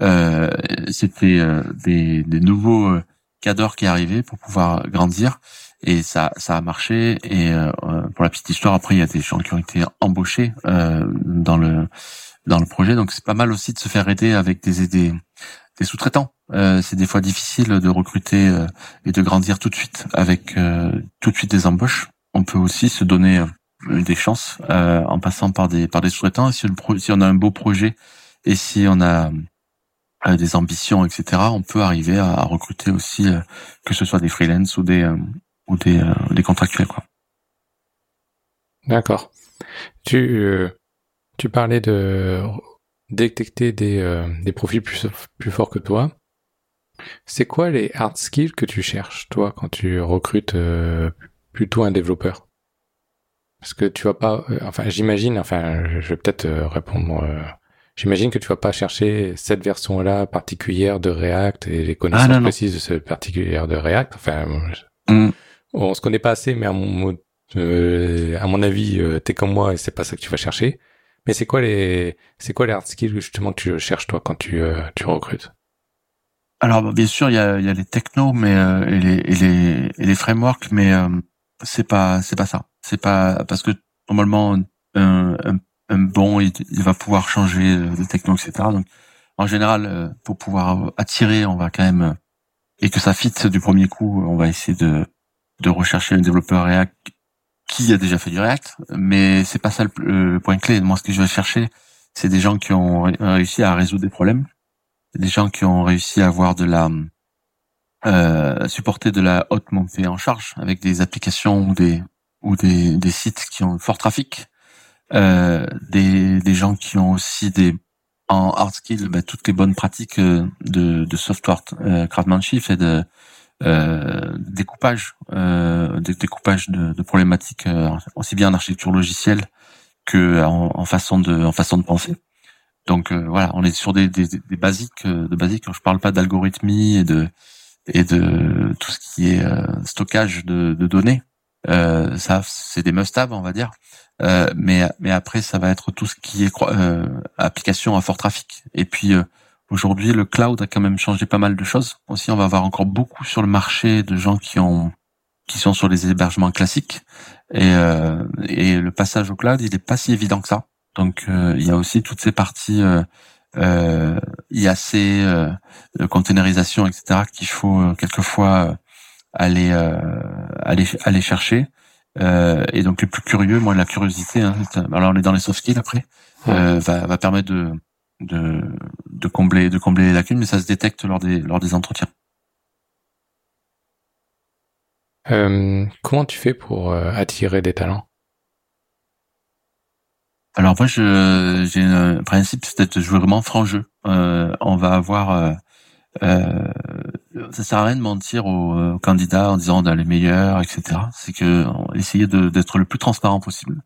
euh, c'était euh, des, des nouveaux cadres qui arrivaient pour pouvoir grandir. Et ça ça a marché. Et pour la petite histoire, après il y a des gens qui ont été embauchés dans le dans le projet. Donc c'est pas mal aussi de se faire aider avec des des, des sous-traitants euh, c'est des fois difficile de recruter euh, et de grandir tout de suite avec euh, tout de suite des embauches. On peut aussi se donner des chances en passant par des par des sous-traitants. Si, on a un beau projet et si on a des ambitions, etc., on peut arriver à, recruter aussi que ce soit des freelance ou des ou des, des contractuels. D'accord. Tu tu parlais de détecter des, des profils plus, plus forts que toi. C'est quoi les hard skills que tu cherches, toi, quand tu recrutes euh, plutôt un développeur? Parce que tu vas pas... Euh, enfin, j'imagine, enfin, je vais peut-être euh, répondre... j'imagine que tu vas pas chercher cette version-là particulière de React et les connaissances ah, précises de cette particulière de React. Enfin, mm. on se connaît pas assez, mais à mon, à mon avis, t'es comme moi et c'est pas ça que tu vas chercher. Mais c'est quoi les, c'est quoi les hard skills justement que tu cherches toi quand tu, tu recrutes? Alors bah, bien sûr, il y a, y a les technos, mais euh, et, les, et, les, et les frameworks, mais euh, c'est pas c'est pas ça. C'est pas parce que normalement un, un, un bon il, il, va pouvoir changer de techno, etc. Donc en général, euh, pour pouvoir attirer, on va quand même et que ça fit du premier coup, on va essayer de de rechercher un développeur React qui a déjà fait du React, mais c'est pas ça le, point clé. Moi, ce que je vais chercher, c'est des gens qui ont réussi à résoudre des problèmes des gens qui ont réussi à avoir de la euh, supporter de la haute montée en charge avec des applications ou des ou des, des sites qui ont fort trafic, euh, des, des gens qui ont aussi des en hard skill bah, toutes les bonnes pratiques euh, de, de software euh, craftsmanship et de découpage, euh, de découpage de, de problématiques euh, aussi bien en architecture logicielle que en, en, façon de en façon de penser. Donc euh, voilà, on est sur des, des, des basiques, euh, de basiques. Je parle pas d'algorithmie et de et de tout ce qui est euh, stockage de, de données. ça, c'est des must-have, on va dire. mais mais après, ça va être tout ce qui est application à fort trafic. Et puis aujourd'hui, le cloud a quand même changé pas mal de choses. Aussi, on va avoir encore beaucoup sur le marché de gens qui ont qui sont sur les hébergements classiques. Et, et le passage au cloud, il est pas si évident que ça. Donc euh, il y a aussi toutes ces parties euh, euh, IAC, euh, containerisation, etc. qu'il faut quelquefois aller aller aller chercher. Euh, et donc les plus curieux, moi la curiosité, hein, alors on est dans les soft skills après, euh, va, va permettre de, de, de combler de combler les lacunes, mais ça se détecte lors des lors des entretiens. Euh, comment tu fais pour euh, attirer des talents? Alors moi, je j'ai un principe, c'est de jouer vraiment franc jeu. Euh, on va avoir, euh, euh, ça sert à rien de mentir aux, candidats en disant on a les meilleurs, etc. C'est que essayer d'être le plus transparent possible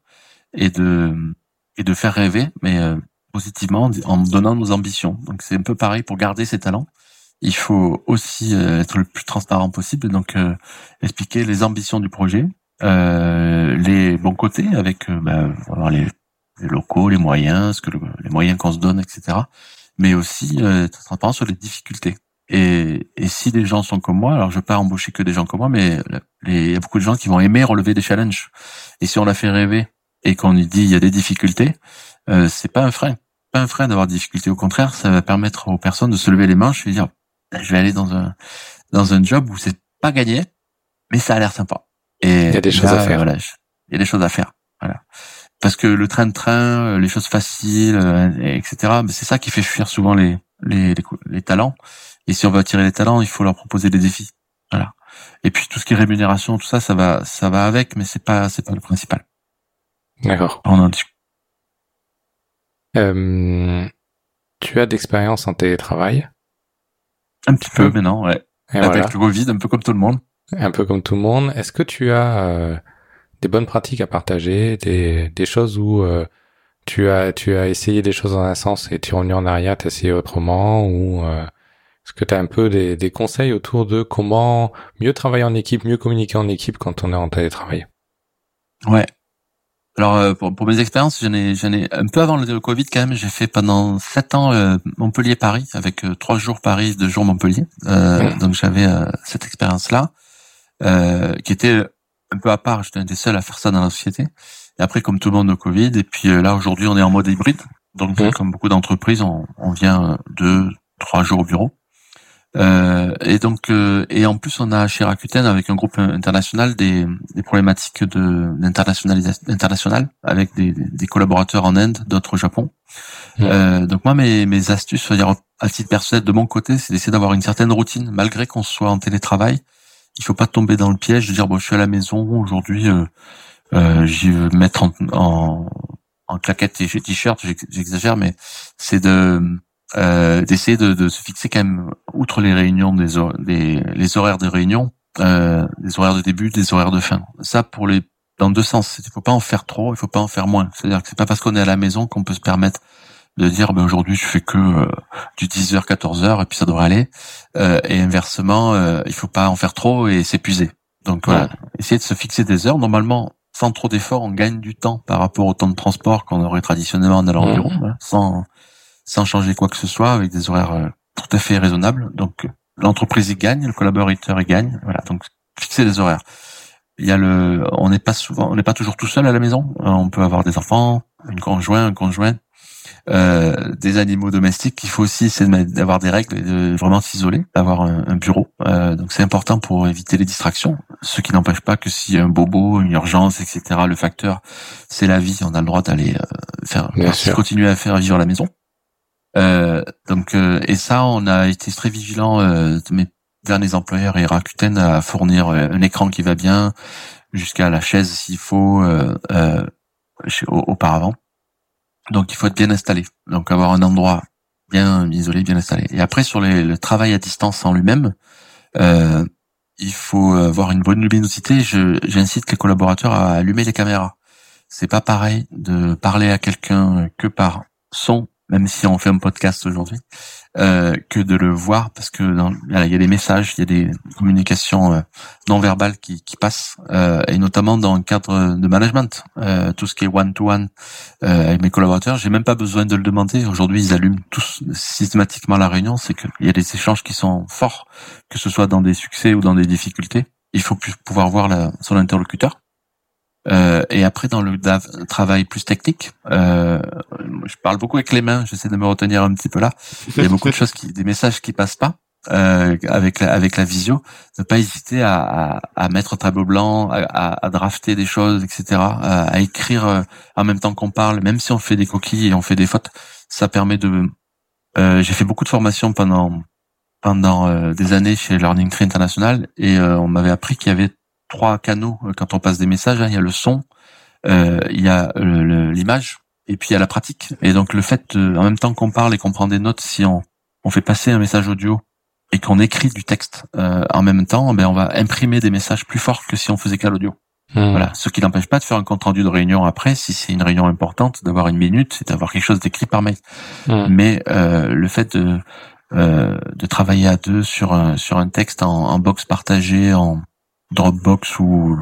et de et de faire rêver, mais positivement en donnant nos ambitions. Donc c'est un peu pareil pour garder ses talents il faut aussi euh, être le plus transparent possible, donc euh, expliquer les ambitions du projet, euh, les bons côtés avec bah, les, locaux, les moyens, ce que les moyens qu'on se donne, etc. Mais aussi être transparent sur les difficultés. Et, et, si les gens sont comme moi, alors je vais pas embaucher que des gens comme moi, mais il y a beaucoup de gens qui vont aimer relever des challenges. Et si on la fait rêver et qu'on lui dit il y a des difficultés, euh, c'est pas un frein, pas un frein d'avoir des difficultés. Au contraire, ça va permettre aux personnes de se lever les mains et dire je vais aller dans un dans un job où c'est pas gagné, mais ça a l'air sympa. Et il y a des choses à faire. Voilà, il y a des choses à faire. Voilà. Parce que le train de train, euh, les choses faciles, euh, etc. C'est ça qui fait fuir souvent les, les, les talents. Et si on veut attirer les talents, il faut leur proposer des défis. Voilà. Et puis tout ce qui est rémunération, tout ça, ça va, ça va avec, mais c'est pas, c'est pas le principal. D'accord. On en discute. Euh, tu as d'expérience en télétravail? Un petit peu, mais non, ouais. Avec le Covid, un peu comme tout le monde. Un peu comme tout le monde. Est-ce que tu as euh, des bonnes pratiques à partager, des, des choses où euh, tu as tu as essayé des choses dans un sens et tu es revenu en arrière, as essayé autrement ou euh, est-ce que tu as un peu des, des conseils autour de comment mieux travailler en équipe, mieux communiquer en équipe quand on est en télétravail? Ouais, alors euh, pour, pour, mes expériences, j'en ai, j'en ai un peu avant le Covid quand même. J'ai fait pendant sept ans euh, Montpellier-Paris avec euh, trois jours Paris, deux jours Montpellier. Mmh. Donc j'avais cette expérience-là qui était un peu à part. J'étais un des seuls à faire ça dans la société. Et après, comme tout le monde, le Covid. Et puis là, aujourd'hui, on est en mode hybride. Donc mmh. comme beaucoup d'entreprises, on, on vient deux, trois jours au bureau. Euh, et donc, euh, et en plus, on a chez Rakuten avec un groupe international des, des problématiques de d'internationalisation internationale avec des, des, collaborateurs en Inde, d'autres au Japon. Euh, donc moi, mes, mes astuces, dire à titre personnel de mon côté, c'est d'essayer d'avoir une certaine routine, malgré qu'on soit en télétravail. Il faut pas tomber dans le piège de dire bon, je suis à la maison aujourd'hui, euh, euh, j'y vais mettre en, en, en claquette et t-shirt, j'exagère, mais c'est de euh, d'essayer de, de, se fixer quand même, outre les réunions, des, des les horaires de réunion, euh, les horaires de début, des horaires de fin. Ça, pour les dans deux sens. Il faut pas en faire trop, il faut pas en faire moins. C'est-à-dire que c'est pas parce qu'on est à la maison qu'on peut se permettre de dire ben aujourd'hui je fais que euh, du 10h 14h et puis ça devrait aller euh, et inversement euh, il faut pas en faire trop et s'épuiser donc voilà essayer de se fixer des heures normalement sans trop d'efforts on gagne du temps par rapport au temps de transport qu'on aurait traditionnellement en allant au bureau sans sans changer quoi que ce soit, avec des horaires euh, tout à fait raisonnables. Donc l'entreprise y gagne, le collaborateur y gagne. Voilà, donc fixer les horaires. Il y a le, on n'est pas souvent, on n'est pas toujours tout seul à la maison. Euh, on peut avoir des enfants, une conjointe, un conjoint, euh, des animaux domestiques. Il faut aussi essayer d'avoir des règles, et de vraiment s'isoler, d'avoir un, bureau. Euh, donc c'est important pour éviter les distractions. Ce qui n'empêche pas que a un bobo, une urgence, etc. Le facteur, c'est la vie. On a le droit d'aller faire, continuer à faire vivre à la maison. Euh, donc euh, et ça, on a été très vigilant. Euh, mes derniers employeurs et Rakuten à fournir un écran qui va bien jusqu'à la chaise s'il faut auparavant. Donc il faut être bien installé. Donc avoir un endroit bien isolé, bien installé. Et après sur les, le travail à distance en lui-même, euh, il faut avoir une bonne luminosité. J'incite les collaborateurs à allumer les caméras. C'est pas pareil de parler à quelqu'un que par son même si on fait un podcast aujourd'hui, euh, que de le voir parce que il y a des messages, il y a des communications euh, non verbales qui, qui passent euh, et notamment dans le cadre de management, euh, tout ce qui est one to one avec mes collaborateurs, j'ai même pas besoin de le demander. Aujourd'hui, ils allument tous systématiquement la réunion, c'est qu'il y a des échanges qui sont forts, que ce soit dans des succès ou dans des difficultés. Il faut pouvoir voir la, son interlocuteur. Euh, et après, dans le travail plus technique, euh, je parle beaucoup avec les mains. J'essaie de me retenir un petit peu là. Il y a beaucoup de choses qui, des messages qui passent pas. euh, avec la, avec la visio, ne pas hésiter à, à, à mettre tableau blanc, à, à, drafter des choses, etc., à, écrire euh, en même temps qu'on parle, même si on fait des coquilles et on fait des fautes, ça permet de. Euh, J'ai fait beaucoup de formations pendant pendant euh, des années chez Learning Tree International et euh, on m'avait appris qu'il y avait trois canaux quand on passe des messages. Hein. Il y a le son, il y a l'image et puis il y a la pratique. Et donc le fait, en même temps qu'on parle et qu'on prend des notes, si on on fait passer un message audio et qu'on écrit du texte euh, en même temps, ben on va imprimer des messages plus forts que si on faisait qu'à l'audio. Hmm. Voilà, ce qui n'empêche pas de faire un compte rendu de réunion après, si c'est une réunion importante, d'avoir une minute, c'est d'avoir quelque chose d'écrit par mail. Hmm. Mais euh, le fait de euh, de travailler à deux sur un sur un texte en, en box partagée, en Dropbox ou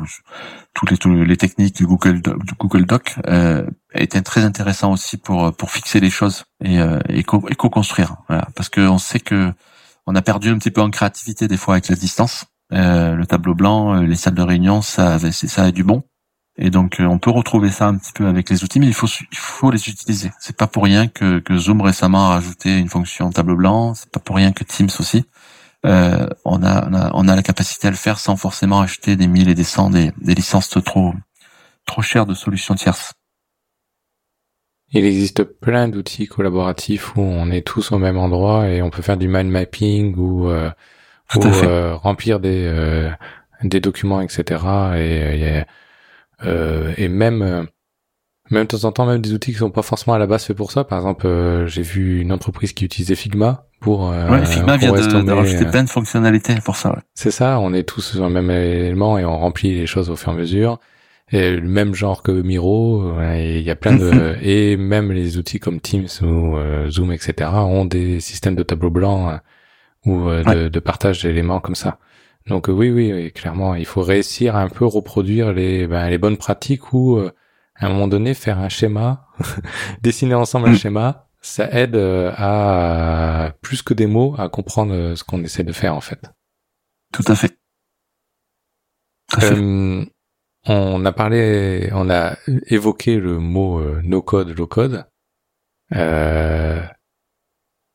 toutes les, techniques du Google Google Doc euh, était très intéressant aussi pour pour fixer les choses et euh, et co-construire. Voilà, parce que on sait que on a perdu un petit peu en créativité des fois avec la distance. Euh, le tableau blanc, euh, les salles de réunion, ça, ça a du bon. Et donc euh, on peut retrouver ça un petit peu avec les outils, mais il faut il faut les utiliser. C'est pas pour rien que, que Zoom récemment a rajouté une fonction tableau blanc. C'est pas pour rien que Teams aussi. Euh, on, a, on, a, on a la capacité à le faire sans forcément acheter des mille et des cents des, des licences trop trop chères de solutions tierces. Il existe plein d'outils collaboratifs où on est tous au même endroit et on peut faire du mind mapping ou, euh, euh remplir des, euh, des documents, etc. Et, euh, et même même de temps en temps même des outils qui sont pas forcément à la base faits pour ça. Par exemple, j'ai vu une entreprise qui utilisait Figma pour. ouais, Figma vient de, rajouter plein de fonctionnalités pour ça. C'est ça. On est tous sur le même élément et on remplit les choses au fur et à mesure et le même genre que Miro. Il y a plein de et même les outils comme Teams ou euh, Zoom, etc. ont des systèmes de tableau blanc euh, ou euh, de, de, partage d'éléments comme ça. Donc oui, oui, clairement, il faut réussir à un peu reproduire les ben, les bonnes pratiques ou à un moment donné faire un schéma, dessiner ensemble un mm. schéma, ça aide à plus que des mots à comprendre ce qu'on essaie de faire en fait. Tout à fait. Tout à fait. On a parlé, on a évoqué le mot euh, no code, low code. Euh,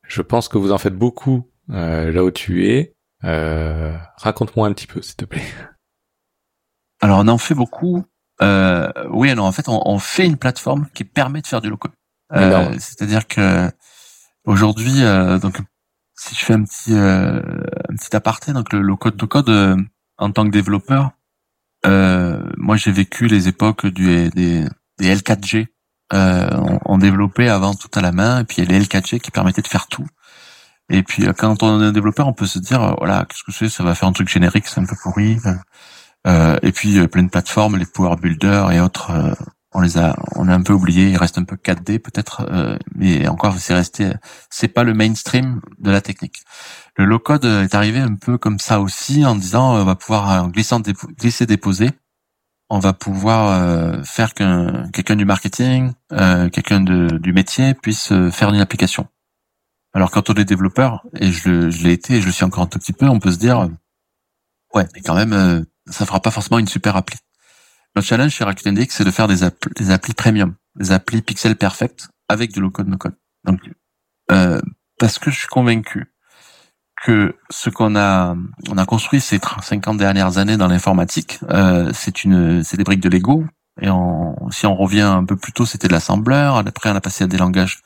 je pense que vous en faites beaucoup euh, là où tu es. Raconte-moi un petit peu, s'il te plaît. Alors on en fait beaucoup. Oui, alors en fait, on, fait une plateforme qui permet de faire du low code. C'est-à-dire que aujourd'hui, donc si je fais un petit un petit aparté, donc le low code, no code en tant que développeur, euh, moi, j'ai vécu les époques du, des, des L4G. Euh, on, on, développait avant tout à la main, et puis il y a les L4G qui permettaient de faire tout. Et puis euh, quand on est un développeur, on peut se dire, euh, voilà, qu'est-ce que c'est? Ça va faire un truc générique, c'est un peu pourri. Euh, et puis plein de plateformes, les Power Builder et autres, on les a, on a un peu oublié. Il reste un peu 4D peut-être, mais encore c'est resté, c'est pas le mainstream de la technique. Le low code est arrivé un peu comme ça aussi, en disant on va pouvoir en glissant, glisser, déposer, on va pouvoir euh, faire qu'un quelqu'un du marketing, euh, quelqu'un du métier puisse euh, faire une application. Alors quand on est développeur, et je, je l'ai été, et je le suis encore un tout petit peu, on peut se dire ouais, mais quand même, ça fera pas forcément une super appli. Notre challenge chez Rakuten DX, c'est de faire des, des applis premium, des applis pixel perfect avec du low code no code. Donc parce que je suis convaincu que ce qu'on a on a construit ces 50 dernières années dans l'informatique, euh, c'est une c'est des briques de Lego. Et si on revient un peu plus tôt, c'était de l'assembleur. Après, on a passé à des langages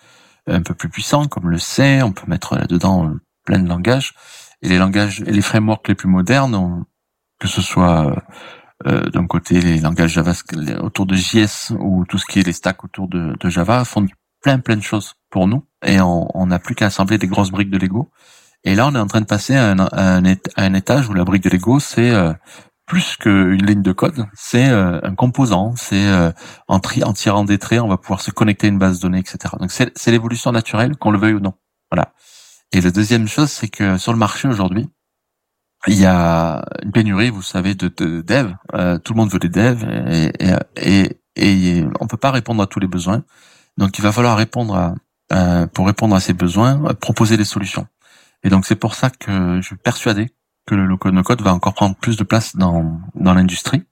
un peu plus puissants comme le C. On peut mettre là-dedans plein de langages. Et les langages et les frameworks les plus modernes, que ce soit euh, d'un côté les langages Java autour de JS ou tout ce qui est les stacks autour de, Java, font plein plein de choses pour nous. Et on n'a plus qu'à assembler des grosses briques de Lego et là, on est en train de passer à un, à un, étage où la brique de Lego, c'est euh, plus qu'une ligne de code, c'est euh, un composant, c'est euh, en, en tirant des traits, on va pouvoir se connecter à une base de données, etc. Donc c'est l'évolution naturelle, qu'on le veuille ou non. Voilà. Et la deuxième chose, c'est que sur le marché aujourd'hui, il y a une pénurie, vous savez, de, de devs. tout le monde veut des devs et, et, et, on peut pas répondre à tous les besoins. Donc il va falloir répondre à, pour répondre à ces besoins, proposer des solutions. Et donc c'est pour ça que je suis persuadé que le low-code no-code va encore prendre plus de place dans, dans l'industrie.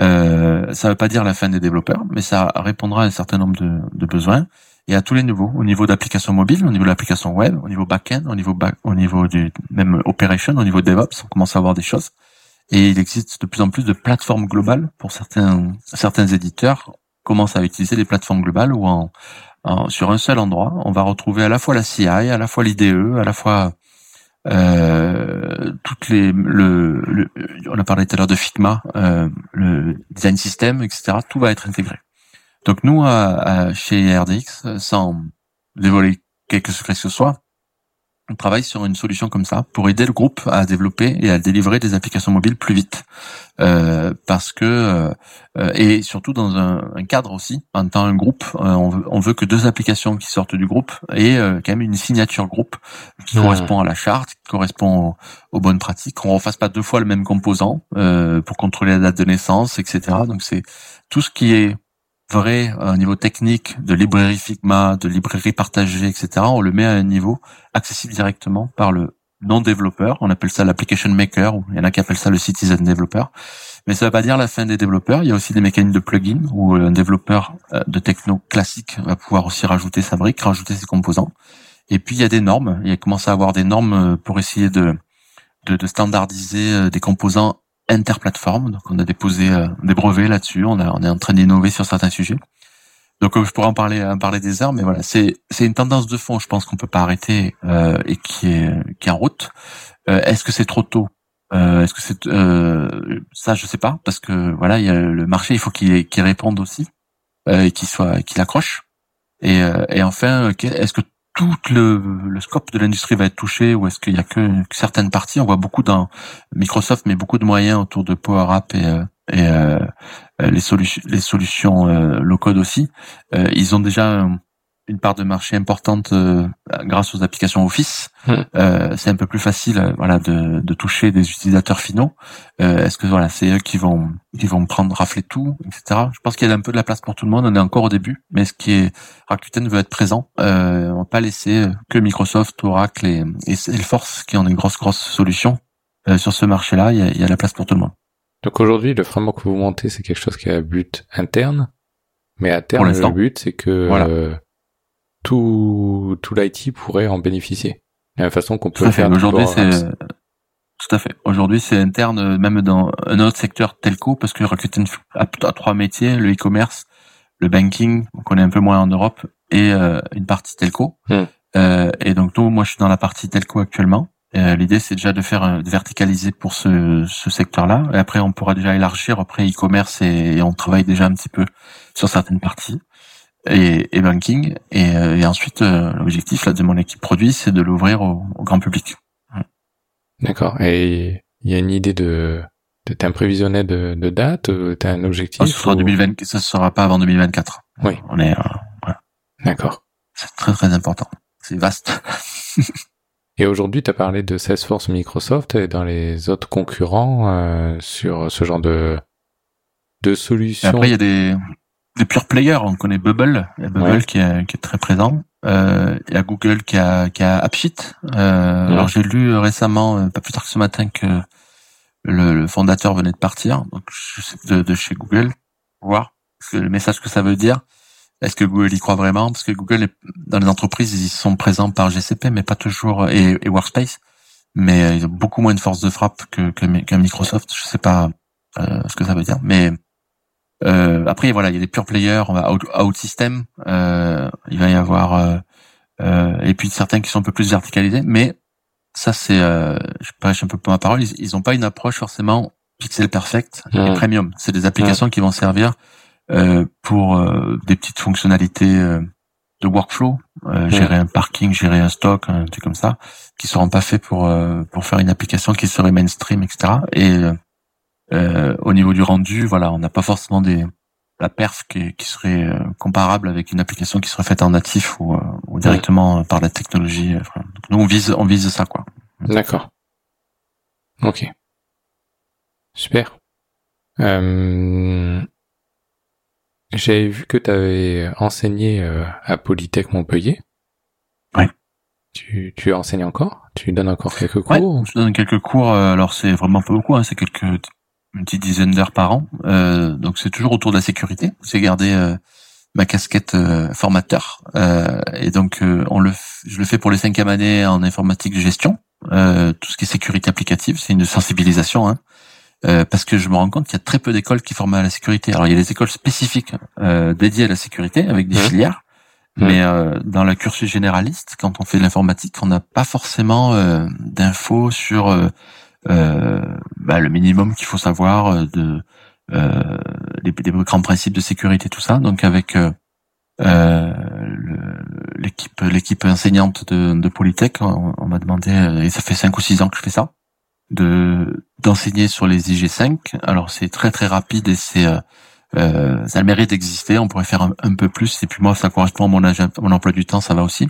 Euh, ça ne veut pas dire la fin des développeurs, mais ça répondra à un certain nombre de, de besoins. Et à tous les niveaux, au niveau d'application mobile, au niveau de l'application web, au niveau back-end, au niveau au niveau du même operation, au niveau DevOps, on commence à voir des choses. Et il existe de plus en plus de plateformes globales pour certains certains éditeurs commencent à utiliser des plateformes globales où en, sur un seul endroit, on va retrouver à la fois la CI, à la fois l'IDE, à la fois euh, toutes les le, on a parlé tout à l'heure de Figma, euh, le design system, etc. Tout va être intégré. Donc nous, chez RDX, sans dévoiler quelques secrets que ce soit, on travaille sur une solution comme ça pour aider le groupe à développer et à délivrer des applications mobiles plus vite, euh, parce que euh, et surtout dans un, un, cadre aussi en tant un groupe, euh, on, veut, on, veut, que deux applications qui sortent du groupe aient euh, quand même une signature groupe qui correspond à la charte, qui correspond aux, bonnes pratiques, qu'on refasse pas deux fois le même composant euh, pour contrôler la date de naissance, etc. Donc c'est tout ce qui est vrai au niveau technique de librairie Figma, de librairie partagée, etc. On le met à un niveau accessible directement par le non-développeur. On appelle ça l'application maker, il y en a qui appellent ça le citizen developer. Mais ça ne veut pas dire la fin des développeurs. Il y a aussi des mécanismes de plugin où un développeur euh, de techno classique va pouvoir aussi rajouter sa brique, rajouter ses composants. Et puis il y a des normes. Il a commencé à avoir des normes euh, pour essayer de, de, de standardiser euh, des composants interplateforme. Donc on a déposé euh, des brevets là-dessus. On, est en train d'innover sur certains sujets. Donc euh, je pourrais en parler en parler des heures, mais voilà, c'est c'est une tendance de fond. Je pense qu'on peut pas arrêter euh, et qui est qui est en route. Est-ce que c'est trop tôt? Est-ce que c'est ça Je sais pas parce que voilà, il y a le marché, il faut qu'il qu'il réponde aussi et qu'il soit qu'il accroche. Et, et enfin, est-ce que tout le, le scope de l'industrie va être touché ou est-ce qu'il y a que certaines parties? On voit beaucoup dans Microsoft, mais beaucoup de moyens autour de Power App et, euh, et euh, les, solutions les solutions euh, low code aussi. ils ont déjà une part de marché importante euh, grâce aux applications Office. Hmm. Euh, c'est un peu plus facile, euh, voilà, de, de, toucher des utilisateurs finaux. Est-ce que voilà, c'est eux qui vont qui vont prendre rafler tout, etc. Je pense qu'il y a un peu de la place pour tout le monde. On est encore au début, mais ce qui est Rakuten veut être présent. on va pas laisser que Microsoft, Oracle et, et Salesforce qui ont une grosse grosse solution sur ce marché-là. Il y a, il y a la place pour tout le monde. Donc aujourd'hui, le framework que vous montez, c'est quelque chose qui a un but interne, mais à terme, le but, c'est que tout, tout l'IT pourrait en bénéficier. De la façon qu'on peut faire. Aujourd'hui, c'est tout à fait. Aujourd'hui, c'est interne, même dans un autre secteur telco, parce que Rakuten a, trois métiers le e-commerce, le banking, qu'on est un peu moins en Europe, et euh, une partie telco. Hmm. Euh, et donc, nous, moi, je suis dans la partie telco actuellement. Euh, L'idée, c'est déjà de faire de verticaliser pour ce, ce secteur-là. Et après, on pourra déjà élargir après e-commerce et, et, on travaille déjà un petit peu sur certaines parties et, et banking. Et, euh, et ensuite, euh, l'objectif là de mon équipe produit, c'est de l'ouvrir au, grand public. D'accord. Et il y a une idée de T'as un prévisionnel de, de date euh, T'as un objectif Ça sera 2020. Ça sera pas avant 2024. Oui. On est. D'accord. C'est très très important. C'est vaste. et aujourd'hui, tu as parlé de Salesforce, Microsoft et dans les autres concurrents euh, sur ce genre de de solutions. après, il y a des des pure players. On connaît Bubble, il y a Bubble qui, est, qui, est, très présent. Euh, il y a Google qui a, qui a AppSheet. Euh, Alors j'ai lu récemment, euh, pas plus tard que ce matin, que le, le fondateur venait de partir, donc de, de chez Google, voir ce que, le message que ça veut dire. Est-ce que Google y croit vraiment? Parce que Google, est, dans les entreprises, ils sont présents par GCP, mais pas toujours, et, et Workspace. Mais euh, ils ont beaucoup moins de force de frappe que, que, Microsoft. Je sais pas euh, ce que ça veut dire, mais euh, après, voilà, il y a des pure players, out, out system, euh, il va y avoir, euh, euh, et puis certains qui sont un peu plus verticalisés, mais ça c'est, euh, je prêche un peu pour ma parole, ils, n'ont pas une approche forcément pixel perfect et premium. C'est des applications qui vont servir euh, pour des petites fonctionnalités de workflow, gérer un parking, gérer un stock, un truc comme ça, qui seront pas faits pour pour faire une application qui serait mainstream, etc. Et euh, au niveau du rendu, voilà, on n'a pas forcément des la perf qui, qui serait euh, comparable avec une application qui serait faite en natif ou, euh, ou directement par la technologie. nous, on vise, on vise ça, quoi. D'accord. Ok. Super. Euh, J'avais vu que tu avais enseigné à Polytech Montpellier. Oui. Tu, tu enseignes encore? Tu donnes encore quelques cours? ouais, Je donne quelques cours. Alors c'est vraiment pas beaucoup. Hein, c'est quelques une petite dizaine d'heures par an. Euh, donc c'est toujours autour de la sécurité. C'est garder euh, ma casquette formateur. et donc, on le, je le fais pour les cinquième années en informatique de gestion. tout ce qui est sécurité applicative, c'est une sensibilisation. Hein. Euh, parce que je me rends compte qu'il y a très peu d'écoles qui forment à la sécurité. Alors il y a des écoles spécifiques euh, dédiées à la sécurité avec des filières, mmh. mais euh, dans la cursus généraliste, quand on fait de l'informatique, on n'a pas forcément euh, d'infos sur bah, le minimum qu'il faut savoir de des, des, grands principes de sécurité, tout ça. Donc avec l'équipe l'équipe enseignante de, Polytech, on, m'a demandé, et ça fait cinq ou six ans que je fais ça de d'enseigner sur les IG5. Alors c'est très très rapide et c'est euh, euh, ça le mérite d'exister. On pourrait faire un, peu plus. Et puis moi, ça correspond à mon, mon emploi du temps, ça va aussi.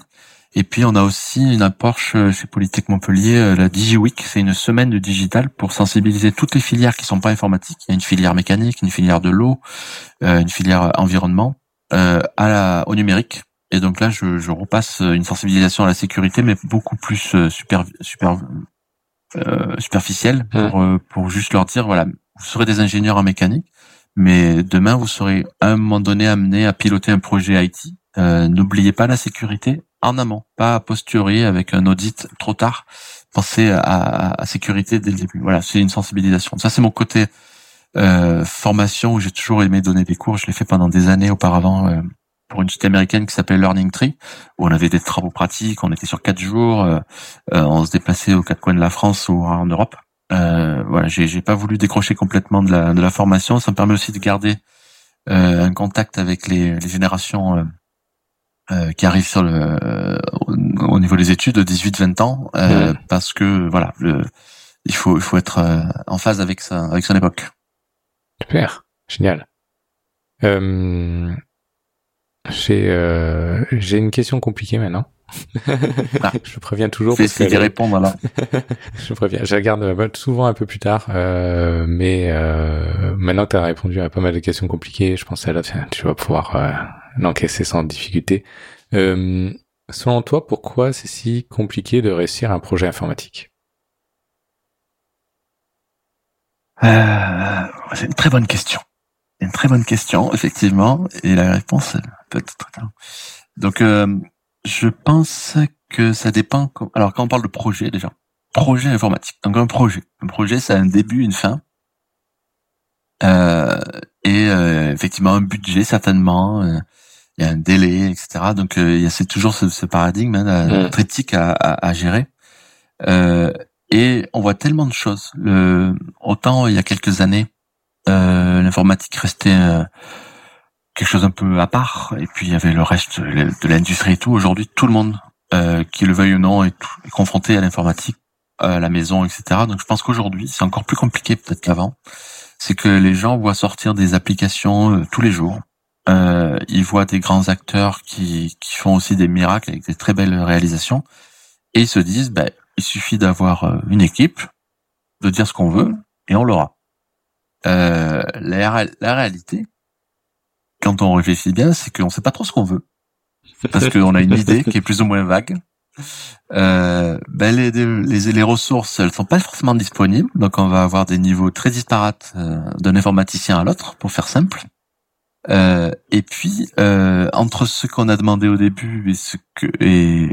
Et puis on a aussi une approche euh, chez Polytech Montpellier, euh, la DigiWeek. C'est une semaine de digital pour sensibiliser toutes les filières qui sont pas informatiques. Il y a une filière mécanique, une filière de l'eau, une filière environnement, à la, au numérique. Et donc là, je, je, repasse une sensibilisation à la sécurité, mais beaucoup plus super, super euh, superficielle pour, euh, pour juste leur dire voilà, vous serez des ingénieurs en mécanique, mais demain vous serez à un moment donné amené à piloter un projet IT. Euh, N'oubliez pas la sécurité en amont, pas posteriori avec un audit trop tard. Pensez à, à, sécurité dès le début. Voilà, c'est une sensibilisation. Ça c'est mon côté euh, formation où j'ai toujours aimé donner des cours. Je l'ai fait pendant des années auparavant euh, pour une société américaine qui s'appelait Learning Tree, où on avait des travaux pratiques, on était sur quatre jours, euh, euh, on se déplaçait aux quatre coins de la France ou en Europe. Euh, voilà, j'ai, j'ai pas voulu décrocher complètement de la, de la formation. Ça me permet aussi de garder euh, un contact avec les, les générations euh, qui arrivent sur le au niveau des études de 18-20 ans, mmh. parce que voilà, le, il faut il faut être en phase avec ça, avec son époque. Super, génial. Euh, j'ai euh, j'ai une question compliquée maintenant. Ah. je préviens toujours. Fais parce que répondre alors. je préviens. Je regarde euh, souvent un peu plus tard, euh, mais euh, maintenant que tu as répondu à pas mal de questions compliquées, je pense que là, tu vas pouvoir euh, l'encaisser sans difficulté. Euh, selon toi, pourquoi c'est si compliqué de réussir un projet informatique? Euh, C'est une très bonne question une très bonne question, effectivement, et la réponse peut être Donc, euh, je pense que ça dépend. Alors, quand on parle de projet, déjà, projet informatique. Donc, un projet, un projet, ça a un début, une fin, euh, et euh, effectivement un budget certainement. Euh, il y a un délai, etc. Donc, il y a c'est toujours ce, ce paradigme hein, mmh. critique à, à, à gérer. et on voit tellement de choses. Le, autant il y a quelques années euh, l'informatique restait euh, quelque chose un peu à part, et puis il y avait le reste de l'industrie et tout. Aujourd'hui, tout le monde, euh, qui le veuille ou non, est, confronté à l'informatique, à la maison, etc. Donc je pense qu'aujourd'hui, c'est encore plus compliqué peut-être qu'avant. C'est que les gens voient sortir des applications tous les jours. Ils voient des grands acteurs qui, qui font aussi des miracles avec des très belles réalisations, et ils se disent, ben, il suffit d'avoir une équipe, de dire ce qu'on veut, et on l'aura. Euh, la, la, réalité, quand on réfléchit bien, c'est qu'on sait pas trop ce qu'on veut, parce qu'on a une idée qui est plus ou moins vague. Euh, ben les, les, les, ressources, elles sont pas forcément disponibles, donc on va avoir des niveaux très disparates euh, d'un informaticien à l'autre, pour faire simple. Euh, et puis euh, entre ce qu'on a demandé au début et ce que et,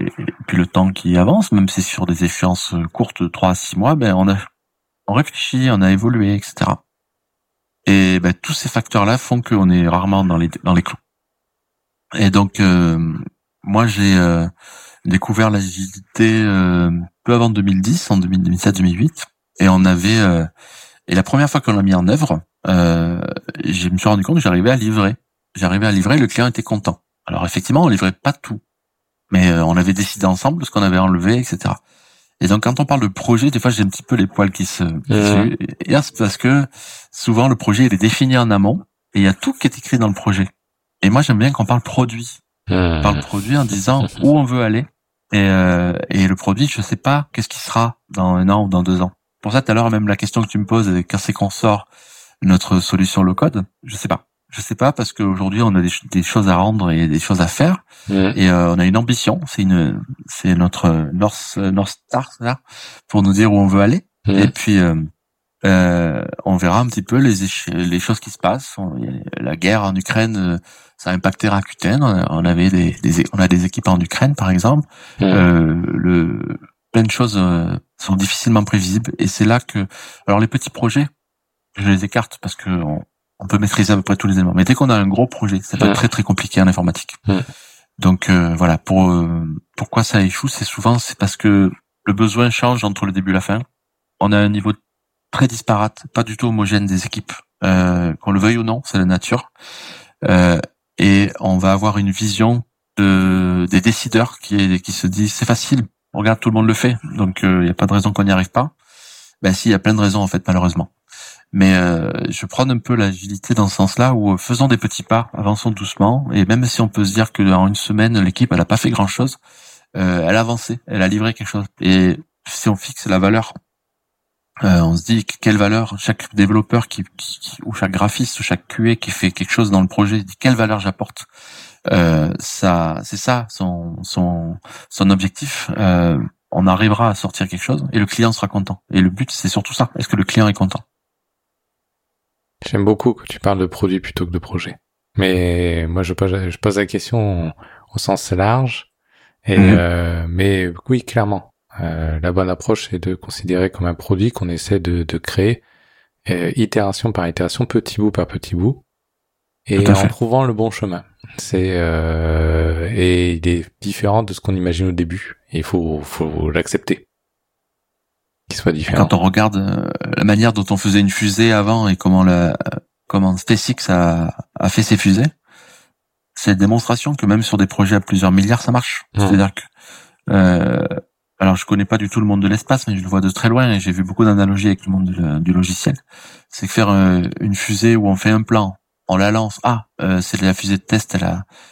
puis le temps qui avance, même si c'est sur des échéances courtes de 3 à 6 mois, ben on a on réfléchit, on a évolué, etc. Et ben, tous ces facteurs-là font qu'on est rarement dans les dans les clous. Et donc, euh, moi, j'ai euh, découvert l'agilité euh, peu avant 2010, en 2007-2008, et on avait et la première fois qu'on l'a mis en œuvre, je me suis rendu compte que j'arrivais à livrer. J'arrivais à livrer, le client était content. Alors effectivement, on livrait pas tout, mais on avait décidé ensemble ce qu'on avait enlevé, etc. Et donc quand on parle de projet, des fois j'ai un petit peu les poils qui se... Et c'est parce que souvent le projet il est défini en amont et il y a tout qui est écrit dans le projet. Et moi j'aime bien qu'on parle produit. On parle produit en disant où on veut aller. Et, euh, et le produit, je sais pas qu'est-ce qui sera dans un an ou dans deux ans. Pour ça, tout à l'heure, même la question que tu me poses, quand c'est qu'on sort notre solution low code, je sais pas. Je sais pas parce qu'aujourd'hui on a des, choses à rendre et des choses à faire et euh, on a une ambition. C'est une, c'est notre North North Star pour nous dire où on veut aller. Et puis euh, euh, on verra un petit peu les, les choses qui se passent. la guerre en Ukraine, euh, ça a impacté Rakuten. On avait des, on a des équipes en Ukraine, par exemple. Mmh. Euh, le, plein de choses euh, sont difficilement prévisibles. Et c'est là que, alors les petits projets, je les écarte parce que on, peut maîtriser à peu près tous les éléments. Mais dès qu'on a un gros projet, c'est pas mmh. très très compliqué en informatique. Donc voilà, pour pourquoi ça échoue, c'est souvent c'est parce que le besoin change entre le début et la fin. On a un niveau très disparate, pas du tout homogène des équipes, euh, qu'on le veuille ou non, c'est la nature. Euh, et on va avoir une vision de, des décideurs qui, qui se disent c'est facile, regarde tout le monde le fait, donc il euh, n'y a pas de raison qu'on n'y arrive pas. Ben si, il y a plein de raisons en fait malheureusement. Mais euh, je prends un peu l'agilité dans ce sens-là où euh, faisons des petits pas, avançons doucement, et même si on peut se dire que dans une semaine l'équipe elle a pas fait grand-chose, euh, elle a avancé, elle a livré quelque chose. Et si on fixe la valeur on se dit quelle valeur chaque développeur qui, ou chaque graphiste ou chaque QA qui fait quelque chose dans le projet dit quelle valeur j'apporte? Euh, ça, c'est ça son son son objectif. Euh, on arrivera à sortir quelque chose et le client sera content. Et le but c'est surtout ça. Est-ce que le client est content? J'aime beaucoup que tu parles de produit plutôt que de projet. Mais moi je pose, je pose la question au sens large. Et mhm. euh, mais oui, clairement, euh, la bonne approche, c'est de considérer comme un produit qu'on essaie de, de créer euh, itération par itération, petit bout par petit bout, et en trouvant le bon chemin. C'est euh, et il est différent de ce qu'on imagine au début. il faut faut l'accepter. Qu'il soit différent. Quand on regarde euh, la manière dont on faisait une fusée avant et comment la comment SpaceX a, a fait ses fusées, c'est une démonstration que même sur des projets à plusieurs milliards, ça marche. Mmh. C'est-à-dire que euh, alors je connais pas du tout le monde de l'espace, mais je le vois de très loin et j'ai vu beaucoup d'analogies avec le monde du logiciel. C'est faire euh, une fusée où on fait un plan, on la lance. Ah, euh, c'est la fusée de test,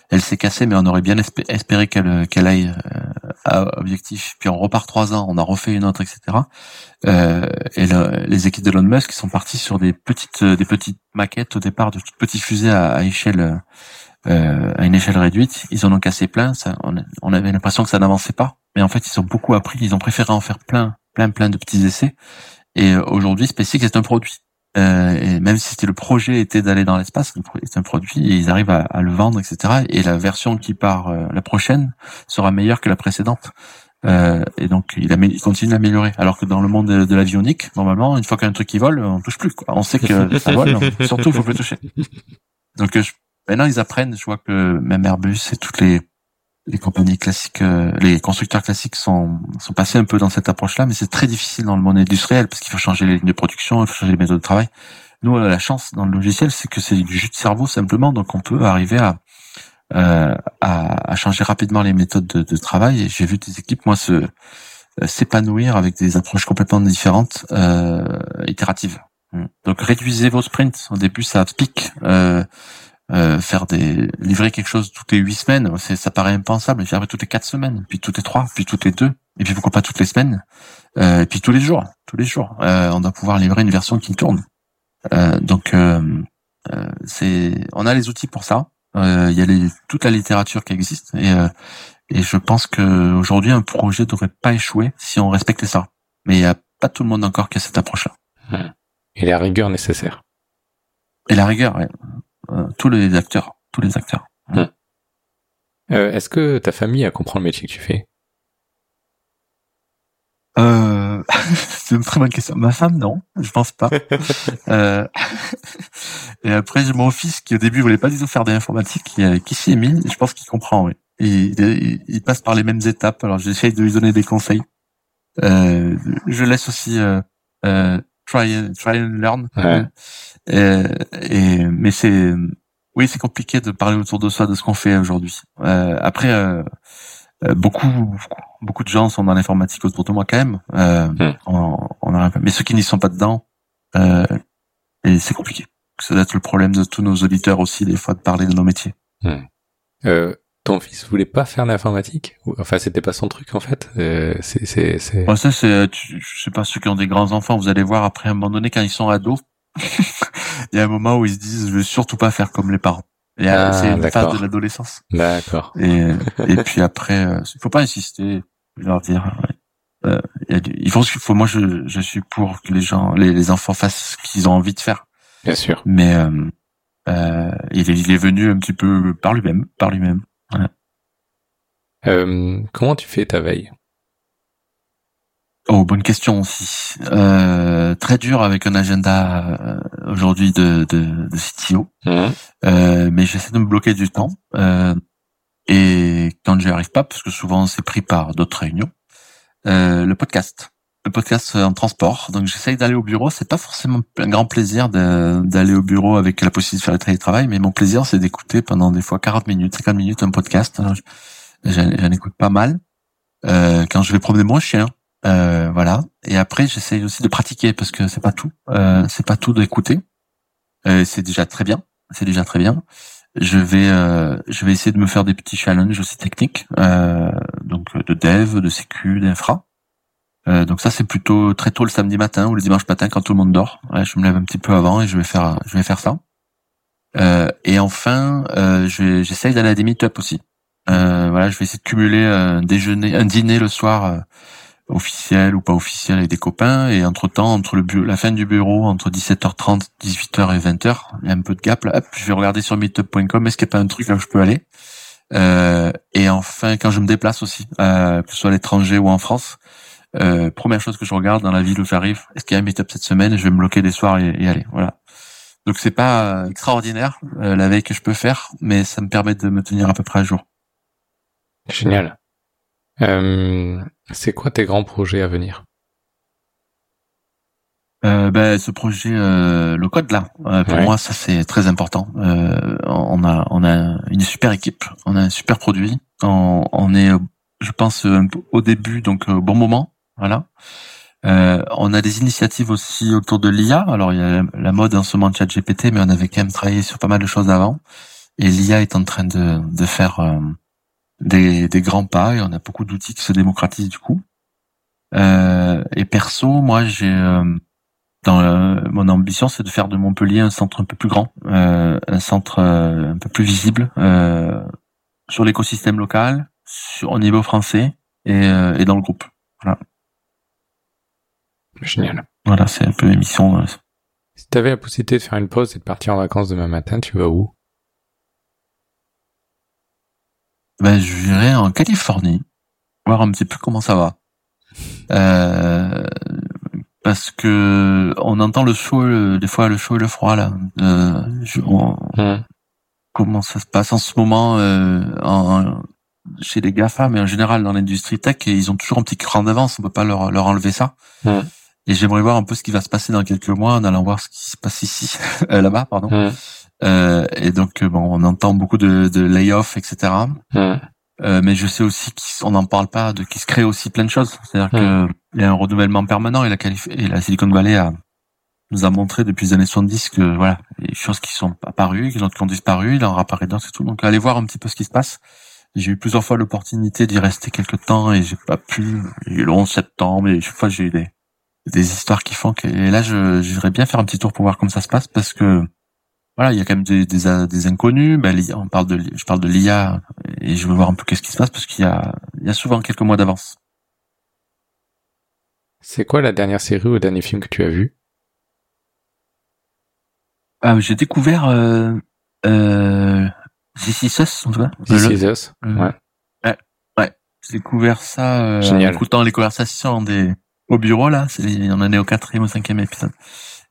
elle s'est cassée, mais on aurait bien espéré qu'elle qu'elle aille euh, à objectif. Puis on repart trois ans, on a refait une autre, etc. et les équipes de Elon Musk sont parties sur des petites des petites maquettes au départ de petites fusées à, échelle euh, à une échelle réduite. Ils en ont cassé plein. Ça, on, avait l'impression que ça n'avançait pas, mais en fait, ils ont beaucoup appris. Ils ont préféré en faire plein, plein, plein de petits essais. Et euh, aujourd'hui, SpaceX est un produit. Euh, et même si c'était le projet était d'aller dans l'espace, c'est un produit et ils arrivent à, le vendre, etc. Et la version qui part euh, la prochaine sera meilleure que la précédente. Euh, et donc il, il continue d'améliorer. Alors que dans le monde de, l'avionique, normalement, une fois qu'il y a un truc qui vole, on touche plus. Quoi. On sait que ça vole, surtout il faut plus toucher. Donc je Maintenant, ils apprennent. Je vois que même Airbus et toutes les les compagnies classiques, euh, les constructeurs classiques sont sont passés un peu dans cette approche-là, mais c'est très difficile dans le monde industriel parce qu'il faut changer les lignes de production, il faut changer les méthodes de travail. Nous, la chance dans le logiciel, c'est que c'est du jus de cerveau simplement, donc on peut arriver à euh, à, à, changer rapidement les méthodes de, de travail. J'ai vu des équipes, moi, se euh, s'épanouir avec des approches complètement différentes, euh, itératives. Donc réduisez vos sprints. Au début, ça pique. Euh, euh, faire des livrer quelque chose toutes les huit semaines, c'est ça paraît impensable. Et puis après toutes les quatre semaines, puis toutes les trois, puis toutes les deux, et puis pourquoi pas toutes les semaines, euh, et puis tous les jours, tous les jours, euh, on doit pouvoir livrer une version qui tourne. Euh, donc euh, c'est, on a les outils pour ça. Il y a les, toute la littérature qui existe et et je pense que aujourd'hui un projet devrait pas échouer si on respectait ça. Mais il y a pas tout le monde encore qui a cette approche-là. Et la rigueur nécessaire. Et la rigueur, ouais. Euh, tous les acteurs, tous les acteurs. Hmm. Euh, Est-ce que ta famille a compris le métier que tu fais? Euh, c'est une très bonne question. Ma femme, non, je pense pas. euh, et après, j'ai mon fils qui au début voulait pas du tout faire de l'informatique, qui, qui s'y est mis. je pense qu'il comprend. Oui. il, il, passe par les mêmes étapes. Alors, j'essaye de lui donner des conseils. Euh, je laisse aussi euh, euh, try, try and learn. Ouais. Euh, et, mais c'est oui, c'est compliqué de parler autour de soi de ce qu'on fait aujourd'hui. Euh, après, euh, euh, beaucoup beaucoup de gens sont dans l'informatique autour de moi quand même. Euh, hmm. on, on a, mais ceux qui n'y sont pas dedans, euh, et c'est compliqué. Ça doit être le problème de tous nos auditeurs aussi des fois de parler de nos métiers. Hmm. Euh, ton fils voulait pas faire l'informatique Enfin, c'était pas son truc en fait. Euh, c'est c'est c'est. ça c'est, je sais pas ceux qui ont des grands enfants. Vous allez voir après à un moment donné quand ils sont ados, il y a un moment où ils se disent, je veux surtout pas faire comme les parents. Et ah, c'est une phase de l'adolescence. D'accord. Et, et puis après, il euh, faut pas insister. Je leur dire, Euh, il faut, il faut, moi, je, je suis pour que les gens, les, les enfants fassent ce qu'ils ont envie de faire. Bien sûr. Mais euh, euh, il, est, il est venu un petit peu par lui-même, par lui-même. Euh, comment tu fais ta veille? Oh, bonne question aussi. Euh, très dur avec un agenda euh, aujourd'hui de, de, de CTO, Mmh. euh, mais j'essaie de me bloquer du temps. Euh, et quand j'y arrive pas, parce que souvent c'est pris par d'autres réunions, euh, le podcast. Le podcast en transport. Donc j'essaye d'aller au bureau. C'est pas forcément un grand plaisir d'aller au bureau avec la possibilité de faire le télétravail, mais mon plaisir c'est d'écouter pendant des fois 40 minutes, 50 minutes un podcast. Alors, J'en écoute pas mal. Euh, quand je vais promener mon chien, euh, voilà. Et après, j'essaye aussi de pratiquer parce que c'est pas tout. Euh, c'est pas tout d'écouter. Euh, c'est déjà très bien. C'est déjà très bien. Je vais, euh, je vais essayer de me faire des petits challenges aussi techniques, euh, donc de dev, de sécu, d'infra. Euh, donc ça, c'est plutôt très tôt le samedi matin ou le dimanche matin quand tout le monde dort. Ouais, je me lève un petit peu avant et je vais faire, je vais faire ça. Euh, et enfin, euh, j'essaye d'aller à des meet-up aussi. Euh, voilà, je vais essayer de cumuler un déjeuner, un dîner le soir euh, officiel ou pas officiel avec des copains et entre temps entre le la fin du bureau entre 17h30 18h et 20h il y a un peu de gap là hop, je vais regarder sur meetup.com est-ce qu'il n'y a pas un truc là où je peux aller? Euh, et enfin quand je me déplace aussi euh, que ce soit à l'étranger ou en France euh, première chose que je regarde dans la ville où j'arrive est-ce qu'il y a un meetup cette semaine je vais me bloquer des soirs et, et aller voilà donc c'est pas euh, extraordinaire euh, la veille que je peux faire mais ça me permet de me tenir à peu près à jour Génial. Euh, c'est quoi tes grands projets à venir? Euh, ben, ce projet, euh, le code là, euh, pour Ouais. moi, ça c'est très important. Euh, on a, on a une super équipe, on a un super produit. On, on est, euh, je pense, peu au début, donc euh, au bon moment, voilà. Euh, on a des initiatives aussi autour de l'IA. Alors il y a la mode en ce moment de ChatGPT, mais on avait quand même travaillé sur pas mal de choses avant. Et l'IA est en train de, faire euh, des, grands pas et on a beaucoup d'outils qui se démocratisent du coup. Euh, et perso, moi j'ai dans mon ambition, c'est de faire de Montpellier un centre un peu plus grand, un centre un peu plus visible sur l'écosystème local, sur, au niveau français et dans le groupe. Génial. Voilà, c'est un peu mes missions. euh. Si t'avais la possibilité de faire une pause et de partir en vacances demain matin, tu vas où? Ben, je virais en Californie, voir un petit peu comment ça va. Euh, parce que on entend le chaud, le- des fois le chaud et le froid là. Euh, je- on- Mmh. comment ça se passe en ce moment euh, en, en- chez les GAFA, mais en général dans l'industrie tech, et ils ont toujours un petit cran d'avance, on peut pas leur, leur enlever ça. Mm. Et j'aimerais voir un peu ce qui va se passer dans quelques mois en allant voir ce qui se passe ici, euh, là-bas, pardon. Euh, et donc, euh, bon, on entend beaucoup de, de layoffs, etc. Euh, mais je sais aussi qu'on n'en parle pas, de qu'il se crée aussi plein de choses. C'est-à-dire que il y a un renouvellement permanent et la, et la Silicon Valley a, nous a montré depuis les années 70 que voilà, il y a des choses qui sont apparues, qui ont, qui ont disparu, il en apparaît d'autres et tout. Donc allez voir un petit peu ce qui se passe. J'ai eu plusieurs fois l'opportunité d'y rester quelques temps et j'ai pas pu. Il y a eu le 11 septembre et chaque fois j'ai eu des, des histoires qui font que et là je j'irais bien faire un petit tour pour voir comment ça se passe parce que voilà il y a quand même des des, des inconnus ben, on parle de je parle de l'IA et je veux voir un peu qu'est-ce qui se passe parce qu'il y a il y a souvent quelques mois d'avance C'est quoi la dernière série ou le dernier film que tu as vu? Ah, j'ai découvert euh, euh, This Is Us, en tout cas. This Is Us. Mhm. Ouais. J'ai découvert ça euh, en écoutant les conversations des au bureau là. On en est au quatrième ou cinquième épisode.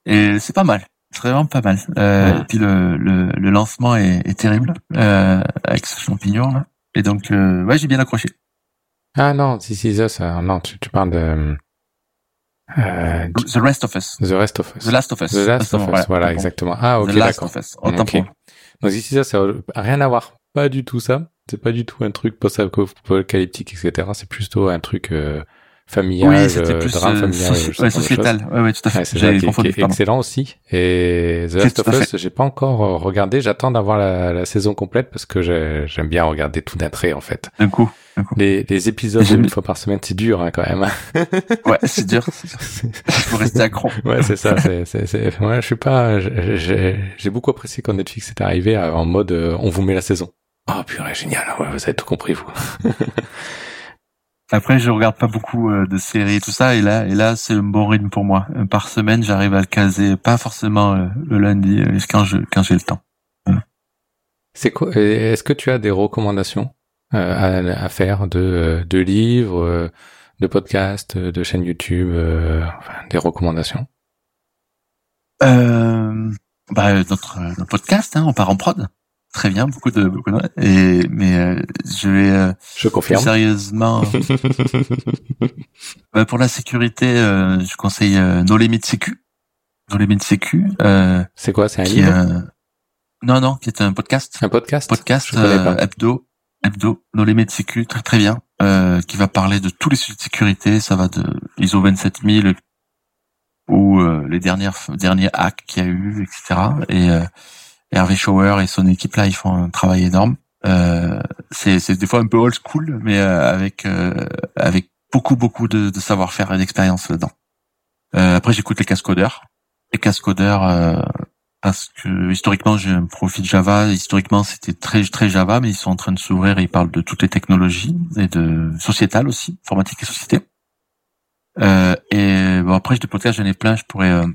Et c'est pas mal. C'est vraiment pas mal. Euh, Ouais. Et puis le, le, le lancement est, est terrible euh, avec ce champignon là. Et donc euh, ouais j'ai bien accroché. Ah non, This Is Us. non, tu, tu parles de The Rest of Us. The Rest of Us. The Last of Us. The Last of Us. Voilà, Voilà, exactement. Ah ok, The Last of Us. Donc This Is Us, ça a rien à voir. Pas du tout ça. C'est pas du tout un truc post-apocalyptique, etc. C'est plutôt un truc familial, Oui, c'était euh, plus drame euh, familial. soci- ouais, sociétal. Ouais, ouais, tout à fait. Confondu, qui est excellent aussi. Et The Last of Us, j'ai pas encore euh, regardé. J'attends d'avoir la, la saison complète parce que j'ai- j'aime bien regarder tout d'un trait en fait. D'un coup. Les, les épisodes une fois par semaine, c'est dur hein, quand même. Ouais, c'est dur. Il faut rester accro. ouais, c'est ça. C'est. Ouais, je suis pas. j'ai- beaucoup apprécié quand Netflix est arrivé en mode euh, on vous met la saison. Oh purée, génial. Ouais, vous avez tout compris vous. Après, je regarde pas beaucoup euh, de séries et tout ça, et là, et là, c'est un bon rythme pour moi. Euh, Par semaine, j'arrive à le caser, pas forcément euh, le lundi, quand je quand j'ai le temps. C'est quoi Est-ce que tu as des recommandations à, à faire de, de livres, de podcasts, de chaînes YouTube, euh, enfin, des recommandations? Euh, bah, notre, notre podcast, hein, on part en prod. Très bien, beaucoup de, beaucoup de et mais euh, je vais euh, Je confirme. sérieusement bah, pour la sécurité, euh, je conseille euh, No Limit Sécu. No Limit Sécu, euh, C'est quoi C'est un qui livre non non, qui est un podcast. Un podcast podcast Je euh, hebdo, hebdo, No Limit Sécu, très très bien, euh, qui va parler de tous les sujets de sécurité. Ça va de ISO 27000 ou euh, les dernières derniers hacks qu'il y a eu, etc. Et euh, Hervé Schauer et son équipe là, ils font un travail énorme. Euh, c'est des fois un peu old school, mais euh, avec euh, avec beaucoup beaucoup de, de savoir-faire et d'expérience là-dedans. Euh, après, j'écoute les cascodeurs. Les cascodeurs, parce que historiquement j'ai un profil Java. Historiquement c'était très très Java, mais ils sont en train de s'ouvrir ils parlent de toutes les technologies et de sociétal aussi, informatique et société. Euh, et bon après de podcasts j'en ai plein, je pourrais euh,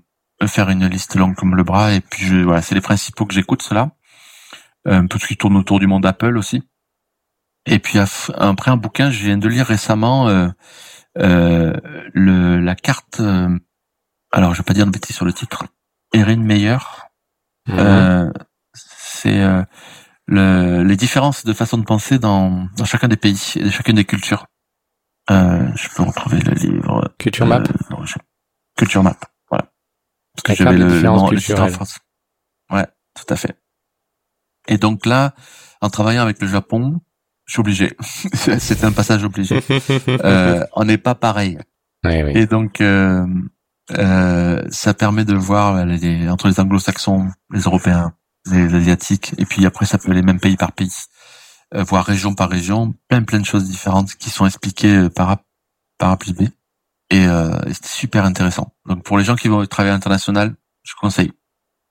faire une liste longue comme le bras et puis je, voilà c'est les principaux que j'écoute cela. Euh, tout ce qui tourne autour du monde Apple aussi. Et puis après un bouquin je viens de lire récemment euh, euh, le la carte. euh, alors je vais pas dire de bêtises sur le titre. Erin Meyer. Euh, c'est euh, le, les différences de façon de penser dans, dans chacun des pays et de chacune des cultures. Euh, je peux retrouver le livre. Culture Map non, je- Culture Map. Parce que j'avais le, le, titre en. France. Ouais, tout à fait. Et donc là, en travaillant avec le Japon, je suis obligé. C'est un passage obligé. Euh, on n'est pas pareil. Oui, oui. Et donc, euh, euh, ça permet de voir les, entre les anglo-saxons, les européens, les asiatiques, et puis après, ça peut aller même pays par pays, euh, voir région par région, plein plein de choses différentes qui sont expliquées par A, par A plus B. Et, euh, et c'était super intéressant. Donc, pour les gens qui vont travailler à l'international, je conseille.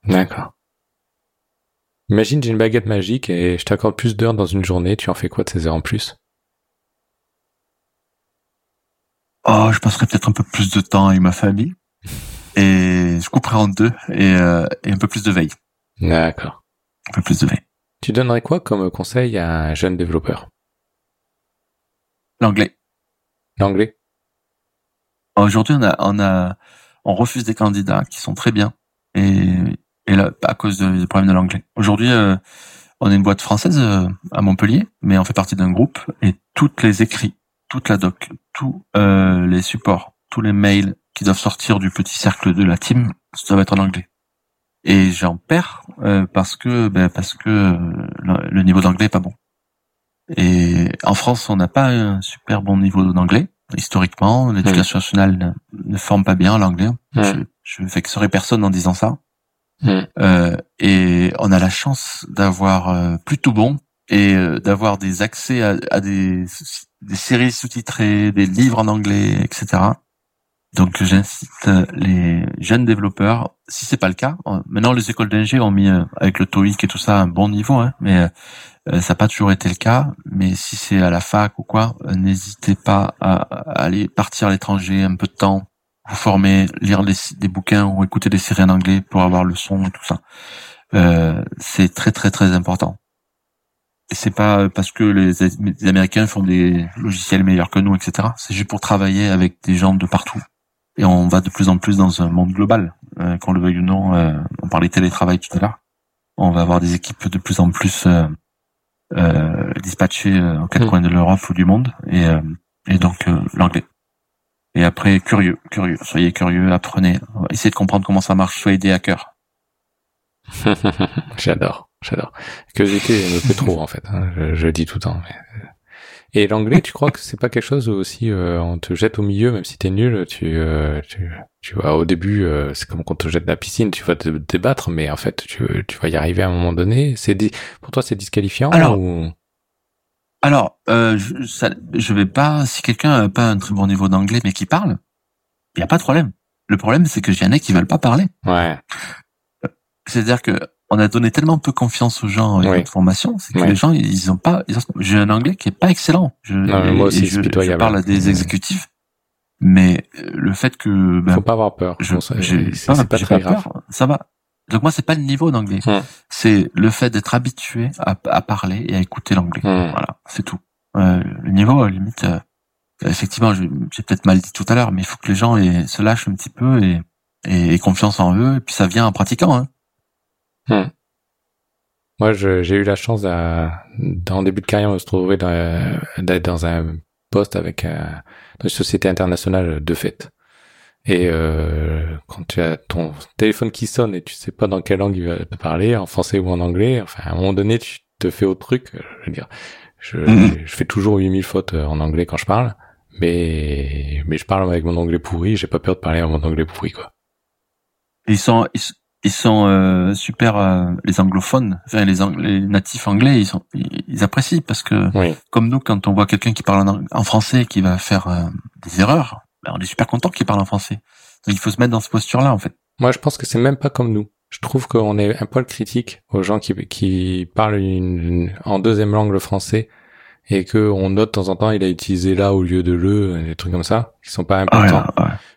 D'accord. Imagine, j'ai une baguette magique et je t'accorde plus d'heures dans une journée. Tu en fais quoi de ces heures en plus? Oh, je passerai peut-être un peu plus de temps avec ma famille, et je couperai en deux, et, euh, et un peu plus de veille. D'accord. Un peu plus de veille. Tu donnerais quoi comme conseil à un jeune développeur? L'anglais. L'anglais? Aujourd'hui, on a, on a, on refuse des candidats qui sont très bien et, et là, à cause du problème de l'anglais. Aujourd'hui, euh, on est une boîte française euh, à Montpellier, mais on fait partie d'un groupe et toutes les écrits, toute la doc, tous euh, les supports, tous les mails qui doivent sortir du petit cercle de la team, ça doit être en anglais. Et j'en perds euh, parce que ben, parce que euh, le niveau d'anglais est pas bon. Et en France, on n'a pas un super bon niveau d'anglais. Historiquement, l'éducation nationale ne, ne forme pas bien l'anglais. Mm. Je, je vexerai personne en disant ça. Mm. Euh, et on a la chance d'avoir euh, plutôt bon et euh, d'avoir des accès à, à des, des séries sous-titrées, des livres en anglais, etc. Donc j'incite euh, les jeunes développeurs, si c'est pas le cas, maintenant les écoles d'ingé ont mis avec le TOEIC et tout ça un bon niveau, hein, mais ça n'a pas toujours été le cas. Mais si c'est à la fac ou quoi, euh, n'hésitez pas à, aller partir à l'étranger un peu de temps, vous former, lire des, bouquins ou écouter des séries en anglais pour avoir le son et tout ça. Euh, c'est très très très important. Et c'est pas parce que les, Américains font des logiciels meilleurs que nous, etc. C'est juste pour travailler avec des gens de partout. Et on va de plus en plus dans un monde global. Euh, qu'on le veuille ou non, euh, on parlait télétravail tout à l'heure. On va avoir des équipes de plus en plus euh, euh, dispatchées euh, en quatre Mm. coins de l'Europe ou du monde. Et, euh, et donc euh, l'anglais. Et après, curieux, curieux. Soyez curieux, apprenez. Essayez de comprendre comment ça marche. Soyez des hackers. j'adore, j'adore. Que j'étais me fait trop en fait. hein, je, je dis tout le temps. mais- Et l'anglais, tu crois que c'est pas quelque chose où aussi euh, on te jette au milieu, même si t'es nul, tu, euh, tu, tu vois, au début, euh, c'est comme quand on te jette de la piscine, tu vas te débattre, mais en fait, tu, tu vas y arriver à un moment donné. C'est pour toi, c'est disqualifiant Alors, ou? Alors, euh, je, ça, je vais pas. Si quelqu'un a pas un très bon niveau d'anglais mais qui parle, il y a pas de problème. Le problème, c'est que j'y en ai qui veulent pas parler. ouais, C'est-à-dire que on a donné tellement peu confiance aux gens avec notre formation, c'est que les gens, ils ont pas, j'ai un anglais qui est pas excellent. Je, moi aussi, je, je, parle à des exécutifs, mais euh, le fait que, ben, faut pas avoir peur. Je, j'ai pas, pas très grave. Peur, ça va. Donc moi, c'est pas le niveau d'anglais, hum. c'est le fait d'être habitué à, à, parler et à écouter l'anglais. Hum. Voilà, c'est tout. Euh, le niveau, limite, euh, effectivement, j'ai peut-être mal dit tout à l'heure, mais il faut que les gens se lâchent un petit peu et, et, et, confiance en eux, et puis ça vient en pratiquant. Hein. Hmm. Moi, j'ai eu la chance, dans le début de carrière, de se trouver d'être dans un poste avec euh, une société internationale de fait. Et euh, quand tu as ton téléphone qui sonne et tu sais pas dans quelle langue il va te parler, en français ou en anglais, enfin à un moment donné tu te fais autre truc. Je veux dire, je, hmm. je fais toujours 8000 fautes en anglais quand je parle, mais mais je parle avec mon anglais pourri, j'ai pas peur de parler avec mon anglais pourri quoi. Ils sont ils sont euh, super euh, les anglophones enfin les, les, natifs anglais ils sont ils, apprécient parce que comme nous quand on voit quelqu'un qui parle en, français qui va faire euh, des erreurs ben on est super content qu'il parle en français. Donc il faut se mettre dans cette posture là en fait. Moi je pense que c'est même pas comme nous. Je trouve qu'on est un poil critique aux gens qui qui parlent une, en deuxième langue le français et que on note de temps en temps il a utilisé là au lieu de le des trucs comme ça qui sont pas importants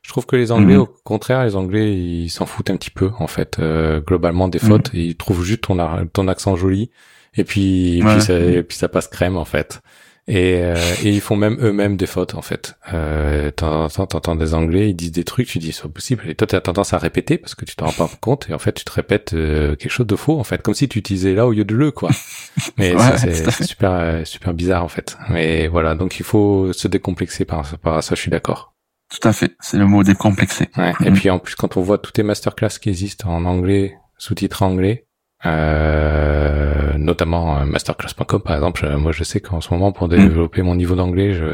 je trouve que les anglais mhm. au contraire les anglais ils s'en foutent un petit peu en fait euh, globalement des fautes mhm. ils trouvent juste ton ton accent joli et puis et puis ça et puis ça passe crème en fait et, euh, et ils font même eux-mêmes des fautes en fait. Euh, t'entends des Anglais, ils disent des trucs, tu dis c'est pas possible. Et toi t'as tendance à répéter parce que tu t'en rends pas compte et en fait tu te répètes euh, quelque chose de faux en fait, comme si tu utilisais là au lieu de le quoi. Mais ça c'est super euh, super bizarre en fait. Mais voilà donc il faut se décomplexer par à ça. Je suis d'accord. Tout à fait, c'est le mot décomplexé. Ouais. Et puis en plus quand on voit toutes les masterclass qui existent en anglais, sous-titres anglais, euh, notamment masterclass.com par exemple. Moi, je sais qu'en ce moment, pour mm. développer mon niveau d'anglais, je,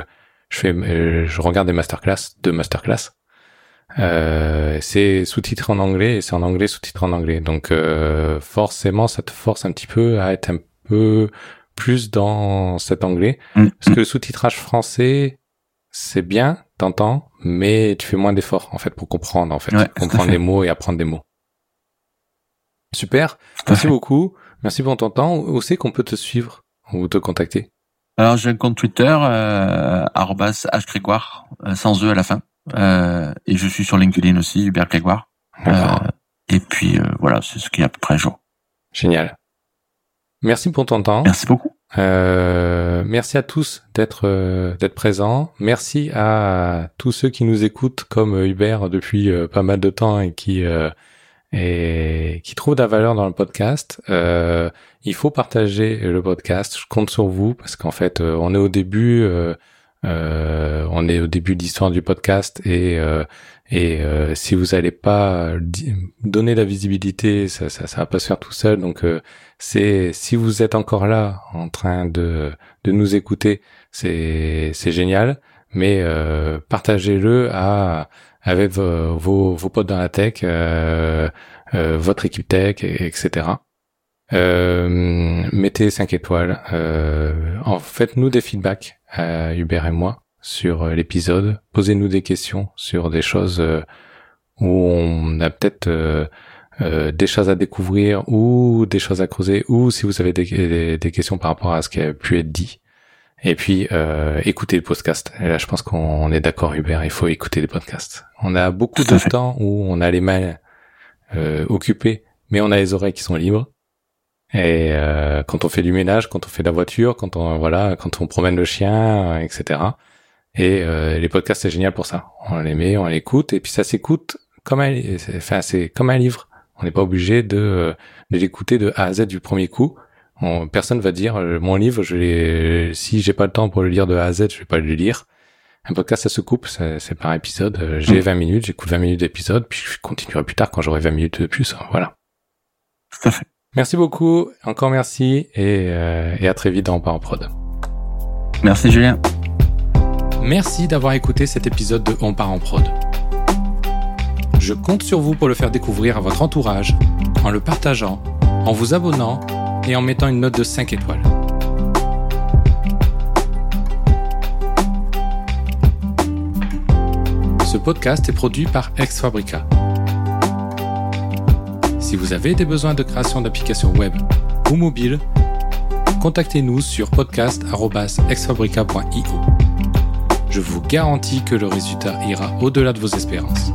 je fais, euh, je regarde des masterclass, deux masterclass. Euh, c'est sous-titré en anglais et c'est en anglais sous-titré en anglais. Donc euh, forcément, ça te force un petit peu à être un peu plus dans cet anglais. Mm. Parce que le sous-titrage français, c'est bien, t'entends, mais tu fais moins d'efforts en fait pour comprendre en fait, comprendre les mots et apprendre des mots. Super. Merci beaucoup. Merci pour ton temps. Où c'est qu'on peut te suivre ou te contacter? Alors j'ai un compte Twitter euh, @hgrégoire euh, sans e à la fin. Euh, et je suis sur LinkedIn aussi, Hubert Grégoire. Euh, et puis euh, voilà, c'est ce qui est à peu près un jour. Génial. Merci pour ton temps. Merci beaucoup. Euh, merci à tous d'être d'être présents. Merci à tous ceux qui nous écoutent comme Hubert depuis pas mal de temps et qui et qui trouve de la valeur dans le podcast, euh, il faut partager le podcast. Je compte sur vous parce qu'en fait, euh, on est au début, euh, euh, on est au début de l'histoire du podcast et euh, et si vous n'allez pas donner la visibilité, ça, ça, ça va pas se faire tout seul. Donc c'est si vous êtes encore là en train de de nous écouter, c'est c'est génial. Mais partagez-le à avec vos, vos, potes dans la tech, euh, euh, votre équipe tech, etc. Euh, mettez 5 étoiles. en faites-nous des feedbacks, Hubert et moi, sur l'épisode. Posez-nous des questions sur des choses où on a peut-être des choses à découvrir ou des choses à creuser ou si vous avez des, des questions par rapport à ce qui a pu être dit. Et puis, euh, écouter le podcast. Et là, je pense qu'on est d'accord, Hubert, il faut écouter les podcasts. On a beaucoup de temps où on a les mains euh, occupées, mais on a les oreilles qui sont libres. Et euh, quand on fait du ménage, quand on fait la voiture, quand on voilà, quand on promène le chien, euh, etc. Et euh, les podcasts, c'est génial pour ça. On les met, on l'écoute, et puis ça s'écoute comme un, enfin, c'est comme un livre. On n'est pas obligé de, de l'écouter de A à Z du premier coup personne va dire euh, mon livre, je si j'ai pas le temps pour le lire de A à Z, je vais pas le lire. Un podcast, ça se coupe, c'est par épisode. Euh, j'ai 20 mm. minutes, j'écoute 20 minutes d'épisode, puis je continuerai plus tard quand j'aurai 20 minutes de plus. Hein, voilà. Tout à fait. Merci beaucoup, encore merci, et, euh, et à très vite dans On part en prod. Merci Julien. Merci d'avoir écouté cet épisode de On part en prod. Je compte sur vous pour le faire découvrir à votre entourage, en le partageant, en vous abonnant et en mettant une note de 5 étoiles. Ce podcast est produit par Ex Fabrica. Si vous avez des besoins de création d'applications web ou mobile, contactez-nous sur podcast.exfabrica.io. Je vous garantis que le résultat ira au-delà de vos espérances.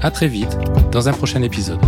À très vite dans un prochain épisode.